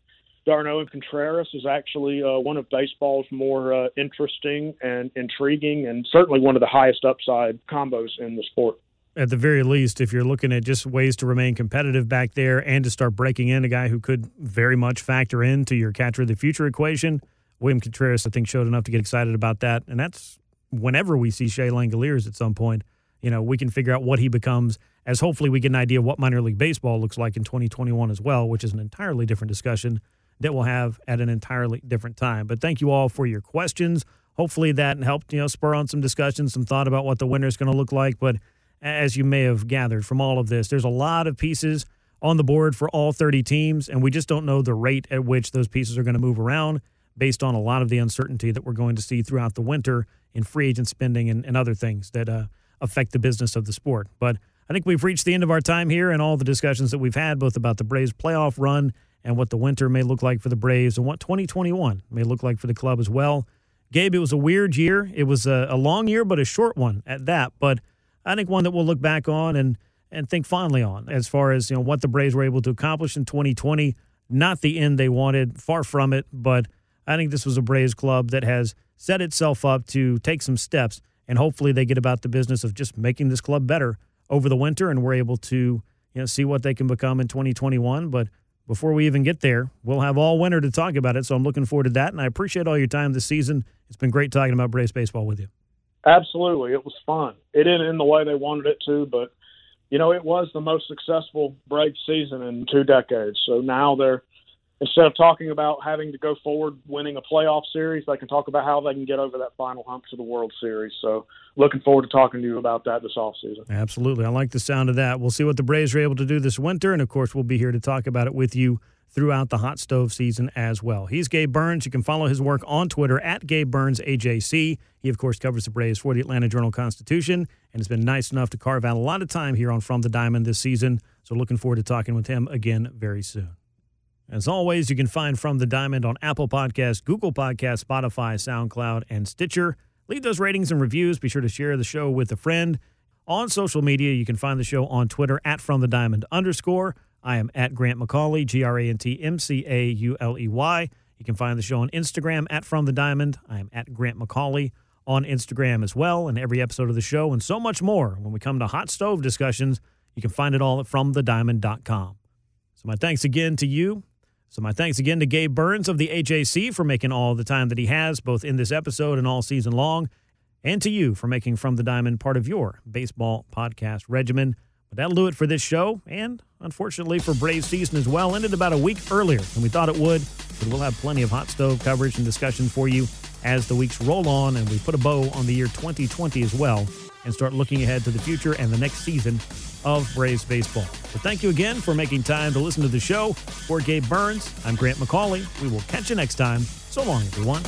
d'Arnaud and Contreras is actually uh, one of baseball's more uh, interesting and intriguing, and certainly one of the highest upside combos in the sport. At the very least, if you're looking at just ways to remain competitive back there and to start breaking in a guy who could very much factor into your catcher of the future equation, William Contreras, I think, showed enough to get excited about that. And that's whenever we see Shea Langeliers at some point, you know, we can figure out what he becomes as hopefully we get an idea what minor league baseball looks like in 2021 as well, which is an entirely different discussion that we'll have at an entirely different time. But thank you all for your questions. Hopefully that helped, you know, spur on some discussion, some thought about what the winter is going to look like. But as you may have gathered from all of this, there's a lot of pieces on the board for all 30 teams, and we just don't know the rate at which those pieces are going to move around based on a lot of the uncertainty that we're going to see throughout the winter in free agent spending and, and other things that uh, affect the business of the sport. But I think we've reached the end of our time here and all the discussions that we've had, both about the Braves playoff run and what the winter may look like for the Braves and what 2021 may look like for the club as well. Gabe, it was a weird year. It was a, a long year, but a short one at that. But I think one that we'll look back on and and think fondly on as far as you know what the Braves were able to accomplish in 2020. Not the end they wanted, far from it, but I think this was a Braves club that has set itself up to take some steps, and hopefully they get about the business of just making this club better over the winter, and we're able to you know see what they can become in 2021. But before we even get there, we'll have all winter to talk about it. So I'm looking forward to that, and I appreciate all your time this season. It's been great talking about Braves baseball with you. Absolutely, it was fun. It didn't end the way they wanted it to, but you know it was the most successful Braves season in two decades. So now they're instead of talking about having to go forward winning a playoff series, they can talk about how they can get over that final hump to the World Series. So looking forward to talking to you about that this offseason. Absolutely. I like the sound of that. We'll see what the Braves are able to do this winter. And of course, we'll be here to talk about it with you throughout the hot stove season as well. He's Gabe Burns. You can follow his work on Twitter at Gabe Burns AJC. He, of course, covers the Braves for the Atlanta Journal Constitution and has been nice enough to carve out a lot of time here on From the Diamond this season. So looking forward to talking with him again very soon. As always, you can find From the Diamond on Apple Podcasts, Google Podcasts, Spotify, SoundCloud, and Stitcher. Leave those ratings and reviews. Be sure to share the show with a friend. On social media, you can find the show on Twitter at From the Diamond underscore. I am at Grant McAuley, G R A N T M C A U L E Y. You can find the show on Instagram at From the Diamond. I am at Grant McAuley on Instagram as well, and every episode of the show, and so much more. When we come to hot stove discussions, you can find it all at FromTheDiamond.com. So, my thanks again to you so, my thanks again to Gabe Burns of the AJC for making all the time that he has, both in this episode and all season long, and to you for making From the Diamond part of your baseball podcast regimen. But that'll do it for this show, and unfortunately for Braves season as well, ended about a week earlier than we thought it would. But we'll have plenty of hot stove coverage and discussion for you as the weeks roll on and we put a bow on the year 2020 as well and start looking ahead to the future and the next season of Braves baseball. But thank you again for making time to listen to the show. For Gabe Burns, I'm Grant McAuley. We will catch you next time. So long, everyone.